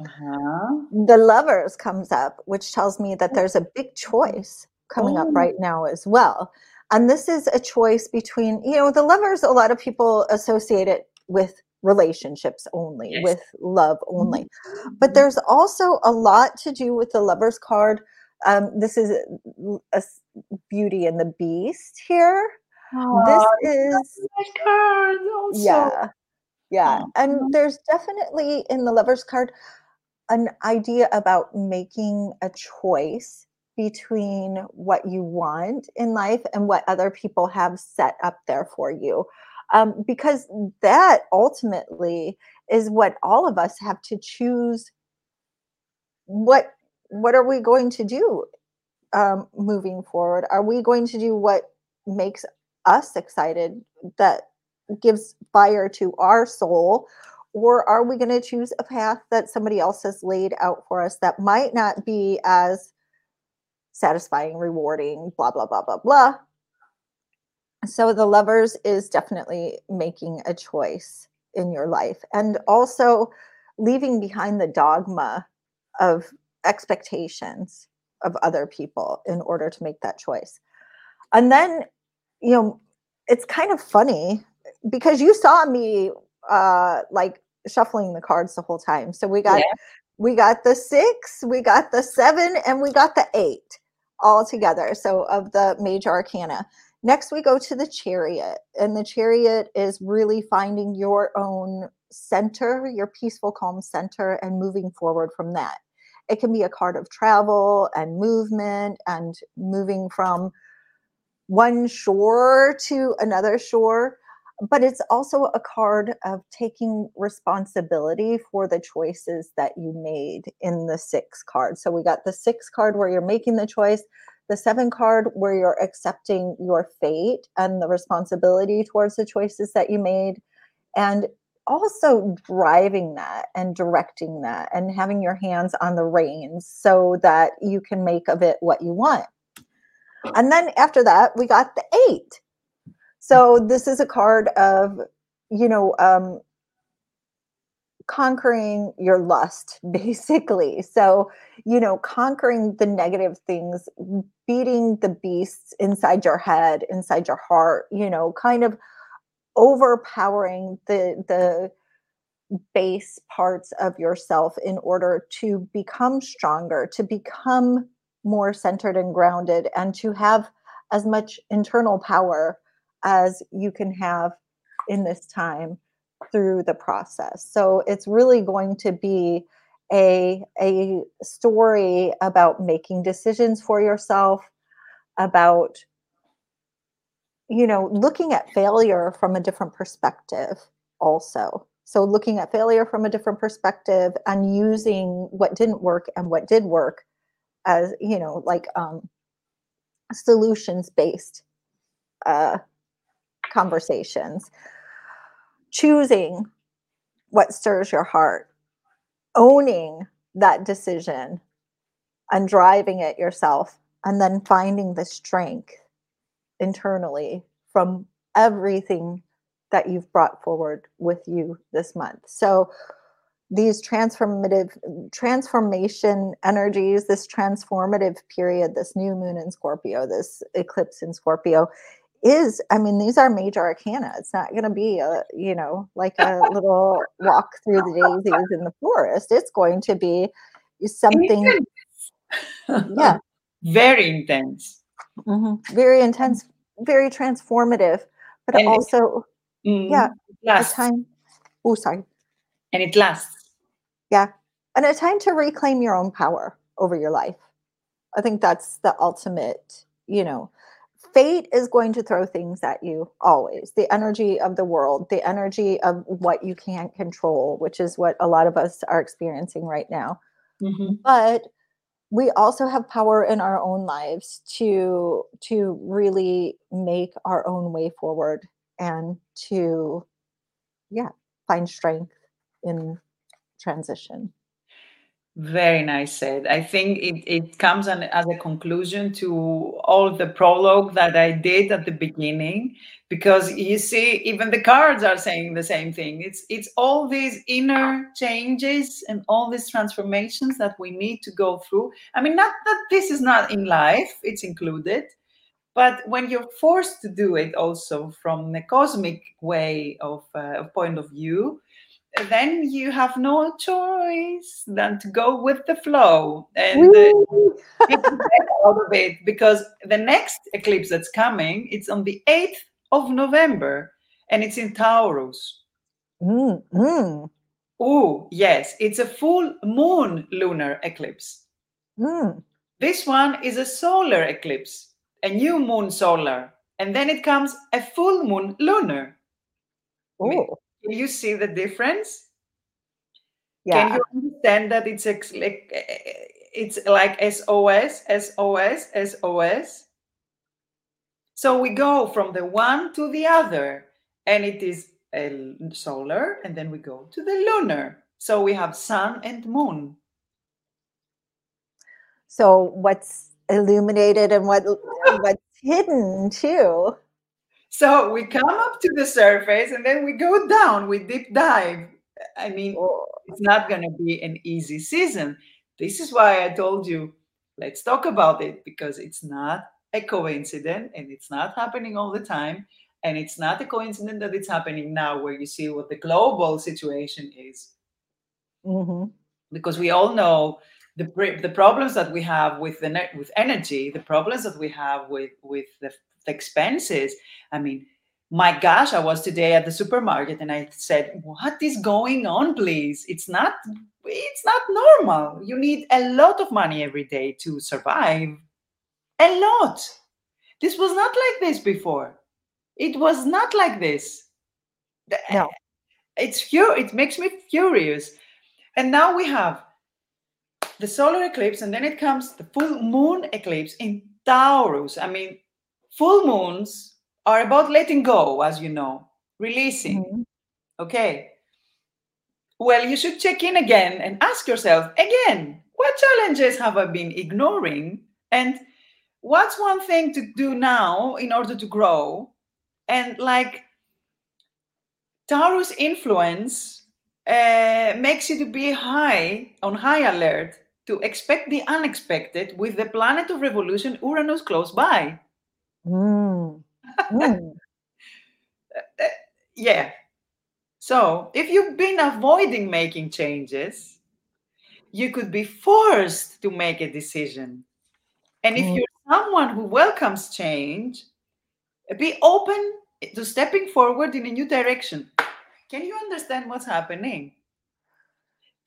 Speaker 2: Uh-huh.
Speaker 1: The lovers comes up, which tells me that there's a big choice coming up
Speaker 2: Oh.
Speaker 1: right now as well. And this is a choice between, you know, the lovers, a lot of people associate it with relationships only,
Speaker 2: Yes.
Speaker 1: with love only. But
Speaker 2: Mhm.
Speaker 1: there's also a lot to do with the lovers card. Um, this is a Beauty and the Beast here. This
Speaker 2: Oh,
Speaker 1: is
Speaker 2: card also.
Speaker 1: yeah, yeah.
Speaker 2: Oh.
Speaker 1: And there's definitely in the lovers card an idea about making a choice between what you want in life and what other people have set up there for you. Um, because that ultimately is what all of us have to choose what what are we going to do um, moving forward? Are we going to do what makes us excited that gives fire to our soul? Or are we going to choose a path that somebody else has laid out for us that might not be as satisfying, rewarding, blah, blah, blah, blah, blah? So the lovers is definitely making a choice in your life and also leaving behind the dogma of expectations of other people in order to make that choice. And then, you know, it's kind of funny because you saw me uh like shuffling the cards the whole time. So we got
Speaker 2: Yeah.
Speaker 1: we got the 6, we got the 7 and we got the 8 all together. So of the major arcana. Next we go to the chariot and the chariot is really finding your own center, your peaceful calm center and moving forward from that it can be a card of travel and movement and moving from one shore to another shore but it's also a card of taking responsibility for the choices that you made in the six card so we got the six card where you're making the choice the seven card where you're accepting your fate and the responsibility towards the choices that you made and also driving that and directing that and having your hands on the reins so that you can make of it what you want. And then after that, we got the eight. So this is a card of, you know, um, conquering your lust, basically. So, you know, conquering the negative things, beating the beasts inside your head, inside your heart, you know, kind of overpowering the the base parts of yourself in order to become stronger to become more centered and grounded and to have as much internal power as you can have in this time through the process so it's really going to be a a story about making decisions for yourself about you know, looking at failure from a different perspective also. So looking at failure from a different perspective and using what didn't work and what did work as, you know, like um solutions based uh conversations. Choosing what stirs your heart, owning that decision and driving it yourself and then finding the strength internally from everything that you've brought forward with you this month. So these transformative transformation energies, this transformative period, this new moon in Scorpio, this eclipse in Scorpio is I mean these are major arcana. It's not going to be a, you know, like a little walk through the daisies in the forest. It's going to be something yeah,
Speaker 2: Very intense.
Speaker 1: Mhm. Very intense, very transformative, but
Speaker 2: And it-
Speaker 1: also
Speaker 2: Mm,
Speaker 1: Yeah,
Speaker 2: it
Speaker 1: a time oh sorry.
Speaker 2: And it lasts.
Speaker 1: Yeah. And a time to reclaim your own power over your life. I think that's the ultimate, you know. Fate is going to throw things at you always. The energy of the world, the energy of what you can't control, which is what a lot of us are experiencing right now.
Speaker 2: Mhm.
Speaker 1: but we also have power in our own lives to to really make our own way forward and to yeah find strength in transition
Speaker 2: Very nice said. I think it, it comes an, as a conclusion to all the prologue that I did at the beginning, because you see, even the cards are saying the same thing. It's it's all these inner changes and all these transformations that we need to go through. I mean, not that this is not in life; it's included, but when you're forced to do it, also from the cosmic way of uh, point of view, then you have no choice than to go with the flow and uh, get out of it. Because the next eclipse that's coming it's on the 8th of november and it's in taurus.
Speaker 1: Mm, mm.
Speaker 2: oh yes it's a full moon lunar eclipse.
Speaker 1: Mm.
Speaker 2: this one is a solar eclipse a new moon solar and then it comes a full moon lunar.
Speaker 1: Oh,
Speaker 2: Can you see the difference?
Speaker 1: yeah.
Speaker 2: Can you understand that it's like it's like SOS, SOS, SOS? So we go from the one to the other, and it is a solar, and then we go to the lunar. So we have sun and moon.
Speaker 1: So what's illuminated and what what's hidden too?
Speaker 2: So we come up to the surface and then we go down, we deep dive. I mean,
Speaker 1: Oh,
Speaker 2: it's not going to be an easy season. This is why I told you, let's talk about it because it's not a coincidence and it's not happening all the time. And it's not a coincidence that it's happening now, where you see what the global situation is.
Speaker 1: mhm.
Speaker 2: Because we all know the, the problems that we have with the net, with energy, the problems that we have with with the, the expenses. I mean, my gosh, I was today at the supermarket and I said, "What is going on, please? It's not it's not normal. You need a lot of money every day to survive. A lot. This was not like this before. It was not like this.
Speaker 1: No.
Speaker 2: It's fu- it makes me furious. And now we have the solar eclipse, and then it comes the full moon eclipse in Taurus. I mean, full moons are about letting go, as you know, releasing.
Speaker 1: Mhm.
Speaker 2: Okay. Well, you should check in again and ask yourself again what challenges have I been ignoring? And what's one thing to do now in order to grow? And like Taurus influence uh, makes you to be high, on high alert, to expect the unexpected with the planet of revolution Uranus close by.
Speaker 1: Mm. Mm.
Speaker 2: yeah. So if you've been avoiding making changes, you could be forced to make a decision. And if
Speaker 1: Mm.
Speaker 2: you're someone who welcomes change, be open to stepping forward in a new direction. Can you understand what's happening?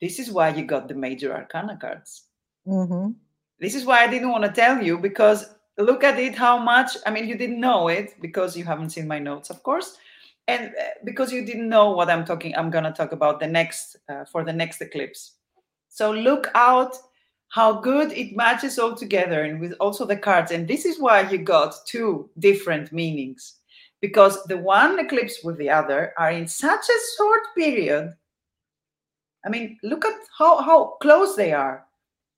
Speaker 2: This is why you got the major arcana cards.
Speaker 1: Mhm.
Speaker 2: This is why I didn't want to tell you because look at it how much I mean you didn't know it because you haven't seen my notes of course and uh, because you didn't know what I'm talking I'm going to talk about the next uh, for the next eclipse. So look out how good it matches all together and with also the cards and this is why you got two different meanings because the one eclipse with the other are in such a short period. I mean, look at how how close they are.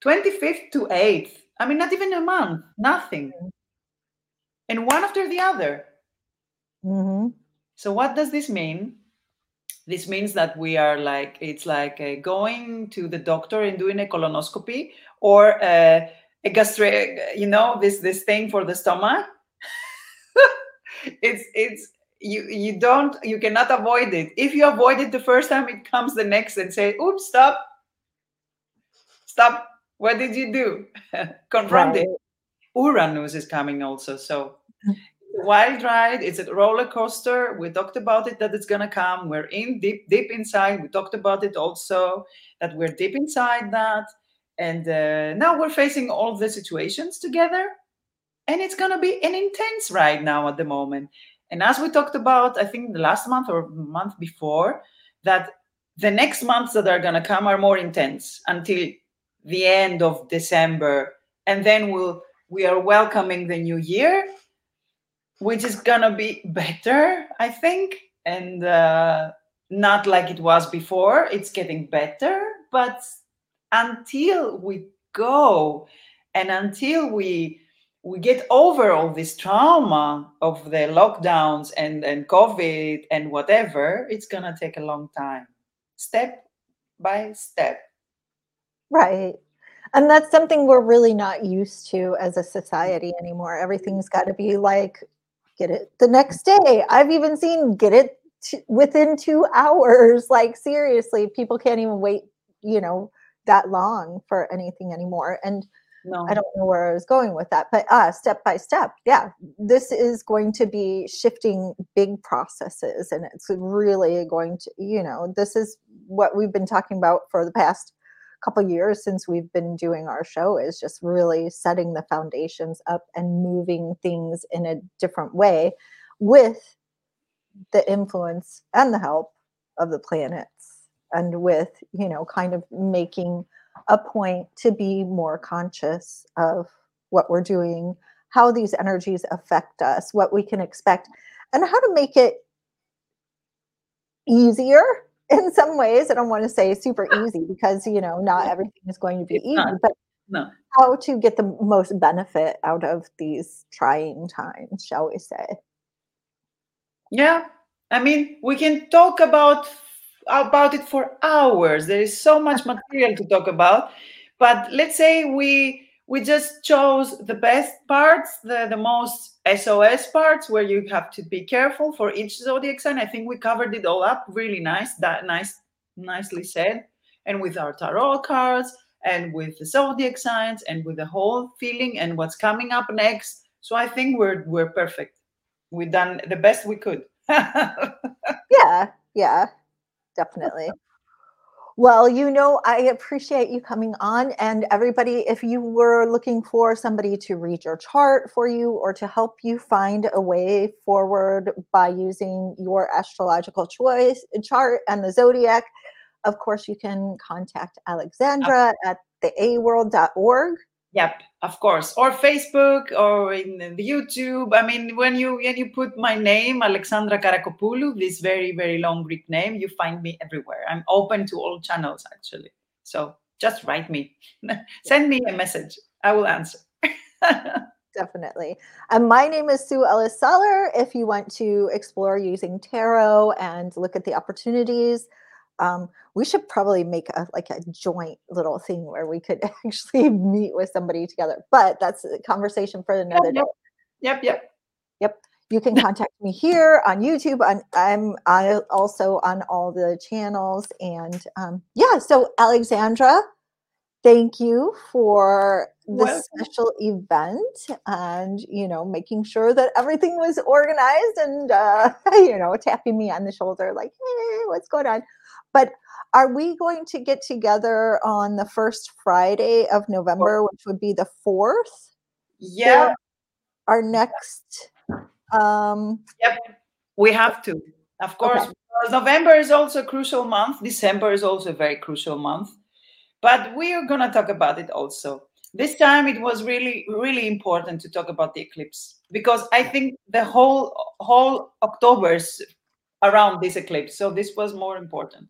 Speaker 2: 25th to 8th. I mean, not even a month, nothing. And one after the other.
Speaker 1: Mhm.
Speaker 2: So, what does this mean? This means that we are like, it's like uh, going to the doctor and doing a colonoscopy or uh, a gastric, you know, this this thing for the stomach. it's, it's, you, you don't, you cannot avoid it. If you avoid it the first time, it comes the next and say, oops, stop. Stop. What did you do? Confront it.
Speaker 1: Right.
Speaker 2: Uranus is coming also. So wild ride. It's a roller coaster. We talked about it that it's gonna come. We're in deep, deep inside. We talked about it also that we're deep inside that, and uh, now we're facing all the situations together, and it's gonna be an intense ride now at the moment. And as we talked about, I think the last month or month before, that the next months that are gonna come are more intense until the end of December, and then we'll we are welcoming the new year, which is gonna be better, I think, and uh, not like it was before. It's getting better, but until we go and until we we get over all this trauma of the lockdowns and, and COVID and whatever, it's going to take a long time, step by step.
Speaker 1: Right. And that's something we're really not used to as a society anymore. Everything's got to be like, get it the next day. I've even seen get it t- within two hours. Like, seriously, people can't even wait, you know, that long for anything anymore. And no. I don't know where I was going with that, but uh, step by step, yeah, this is going to be shifting big processes, and it's really going to, you know, this is what we've been talking about for the past couple years since we've been doing our show is just really setting the foundations up and moving things in a different way with the influence and the help of the planets and with you know kind of making a point to be more conscious of what we're doing, how these energies affect us, what we can expect, and how to make it easier in some ways. I don't want to say super easy because, you know, not everything is going to be
Speaker 2: it's
Speaker 1: easy,
Speaker 2: not.
Speaker 1: but
Speaker 2: no.
Speaker 1: how to get the most benefit out of these trying times, shall we say.
Speaker 2: Yeah. I mean, we can talk about about it for hours. There is so much material to talk about. But let's say we we just chose the best parts, the, the most SOS parts where you have to be careful for each zodiac sign. I think we covered it all up really nice, that nice, nicely said. And with our tarot cards and with the zodiac signs and with the whole feeling and what's coming up next. So I think we're we're perfect. We've done the best we could.
Speaker 1: yeah, yeah definitely. Well, you know, I appreciate you coming on. And everybody, if you were looking for somebody to read your chart for you or to help you find a way forward by using your astrological choice chart and the zodiac, of course, you can contact Alexandra at theaworld.org.
Speaker 2: Yep, of course. Or Facebook or in the YouTube. I mean, when you when you put my name, Alexandra Karakopoulou, this very, very long Greek name, you find me everywhere. I'm open to all channels actually. So just write me. Send me a message. I will answer.
Speaker 1: Definitely. And my name is Sue Ellis Soller. If you want to explore using tarot and look at the opportunities, um, we should probably make a like a joint little thing where we could actually meet with somebody together. But that's a conversation for another
Speaker 2: yep, Yep, yep.
Speaker 1: Yep. You can contact me here on YouTube. On, I'm I also on all the channels. And um, yeah, so Alexandra, thank you for this special event and you know making sure that everything was organized and uh, you know tapping me on the shoulder like hey what's going on but are we going to get together on the first Friday of November, which would be the fourth?
Speaker 2: Yeah.
Speaker 1: Our next. Um,
Speaker 2: yep, we have to, of course. Okay. November is also a crucial month. December is also a very crucial month. But we are going to talk about it also. This time it was really, really important to talk about the eclipse because I think the whole whole October is around this eclipse. So this was more important.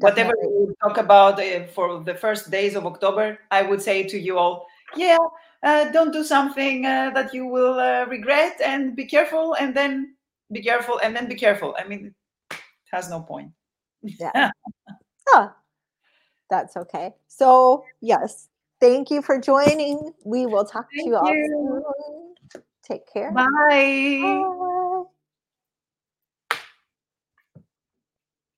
Speaker 2: Definitely. Whatever we talk about uh, for the first days of October, I would say to you all, yeah, uh, don't do something uh, that you will uh, regret and be careful and then be careful and then be careful. I mean, it has no point.
Speaker 1: Yeah. huh. That's okay. So, yes, thank you for joining. We will talk thank to you all soon. Take care.
Speaker 2: Bye. Bye.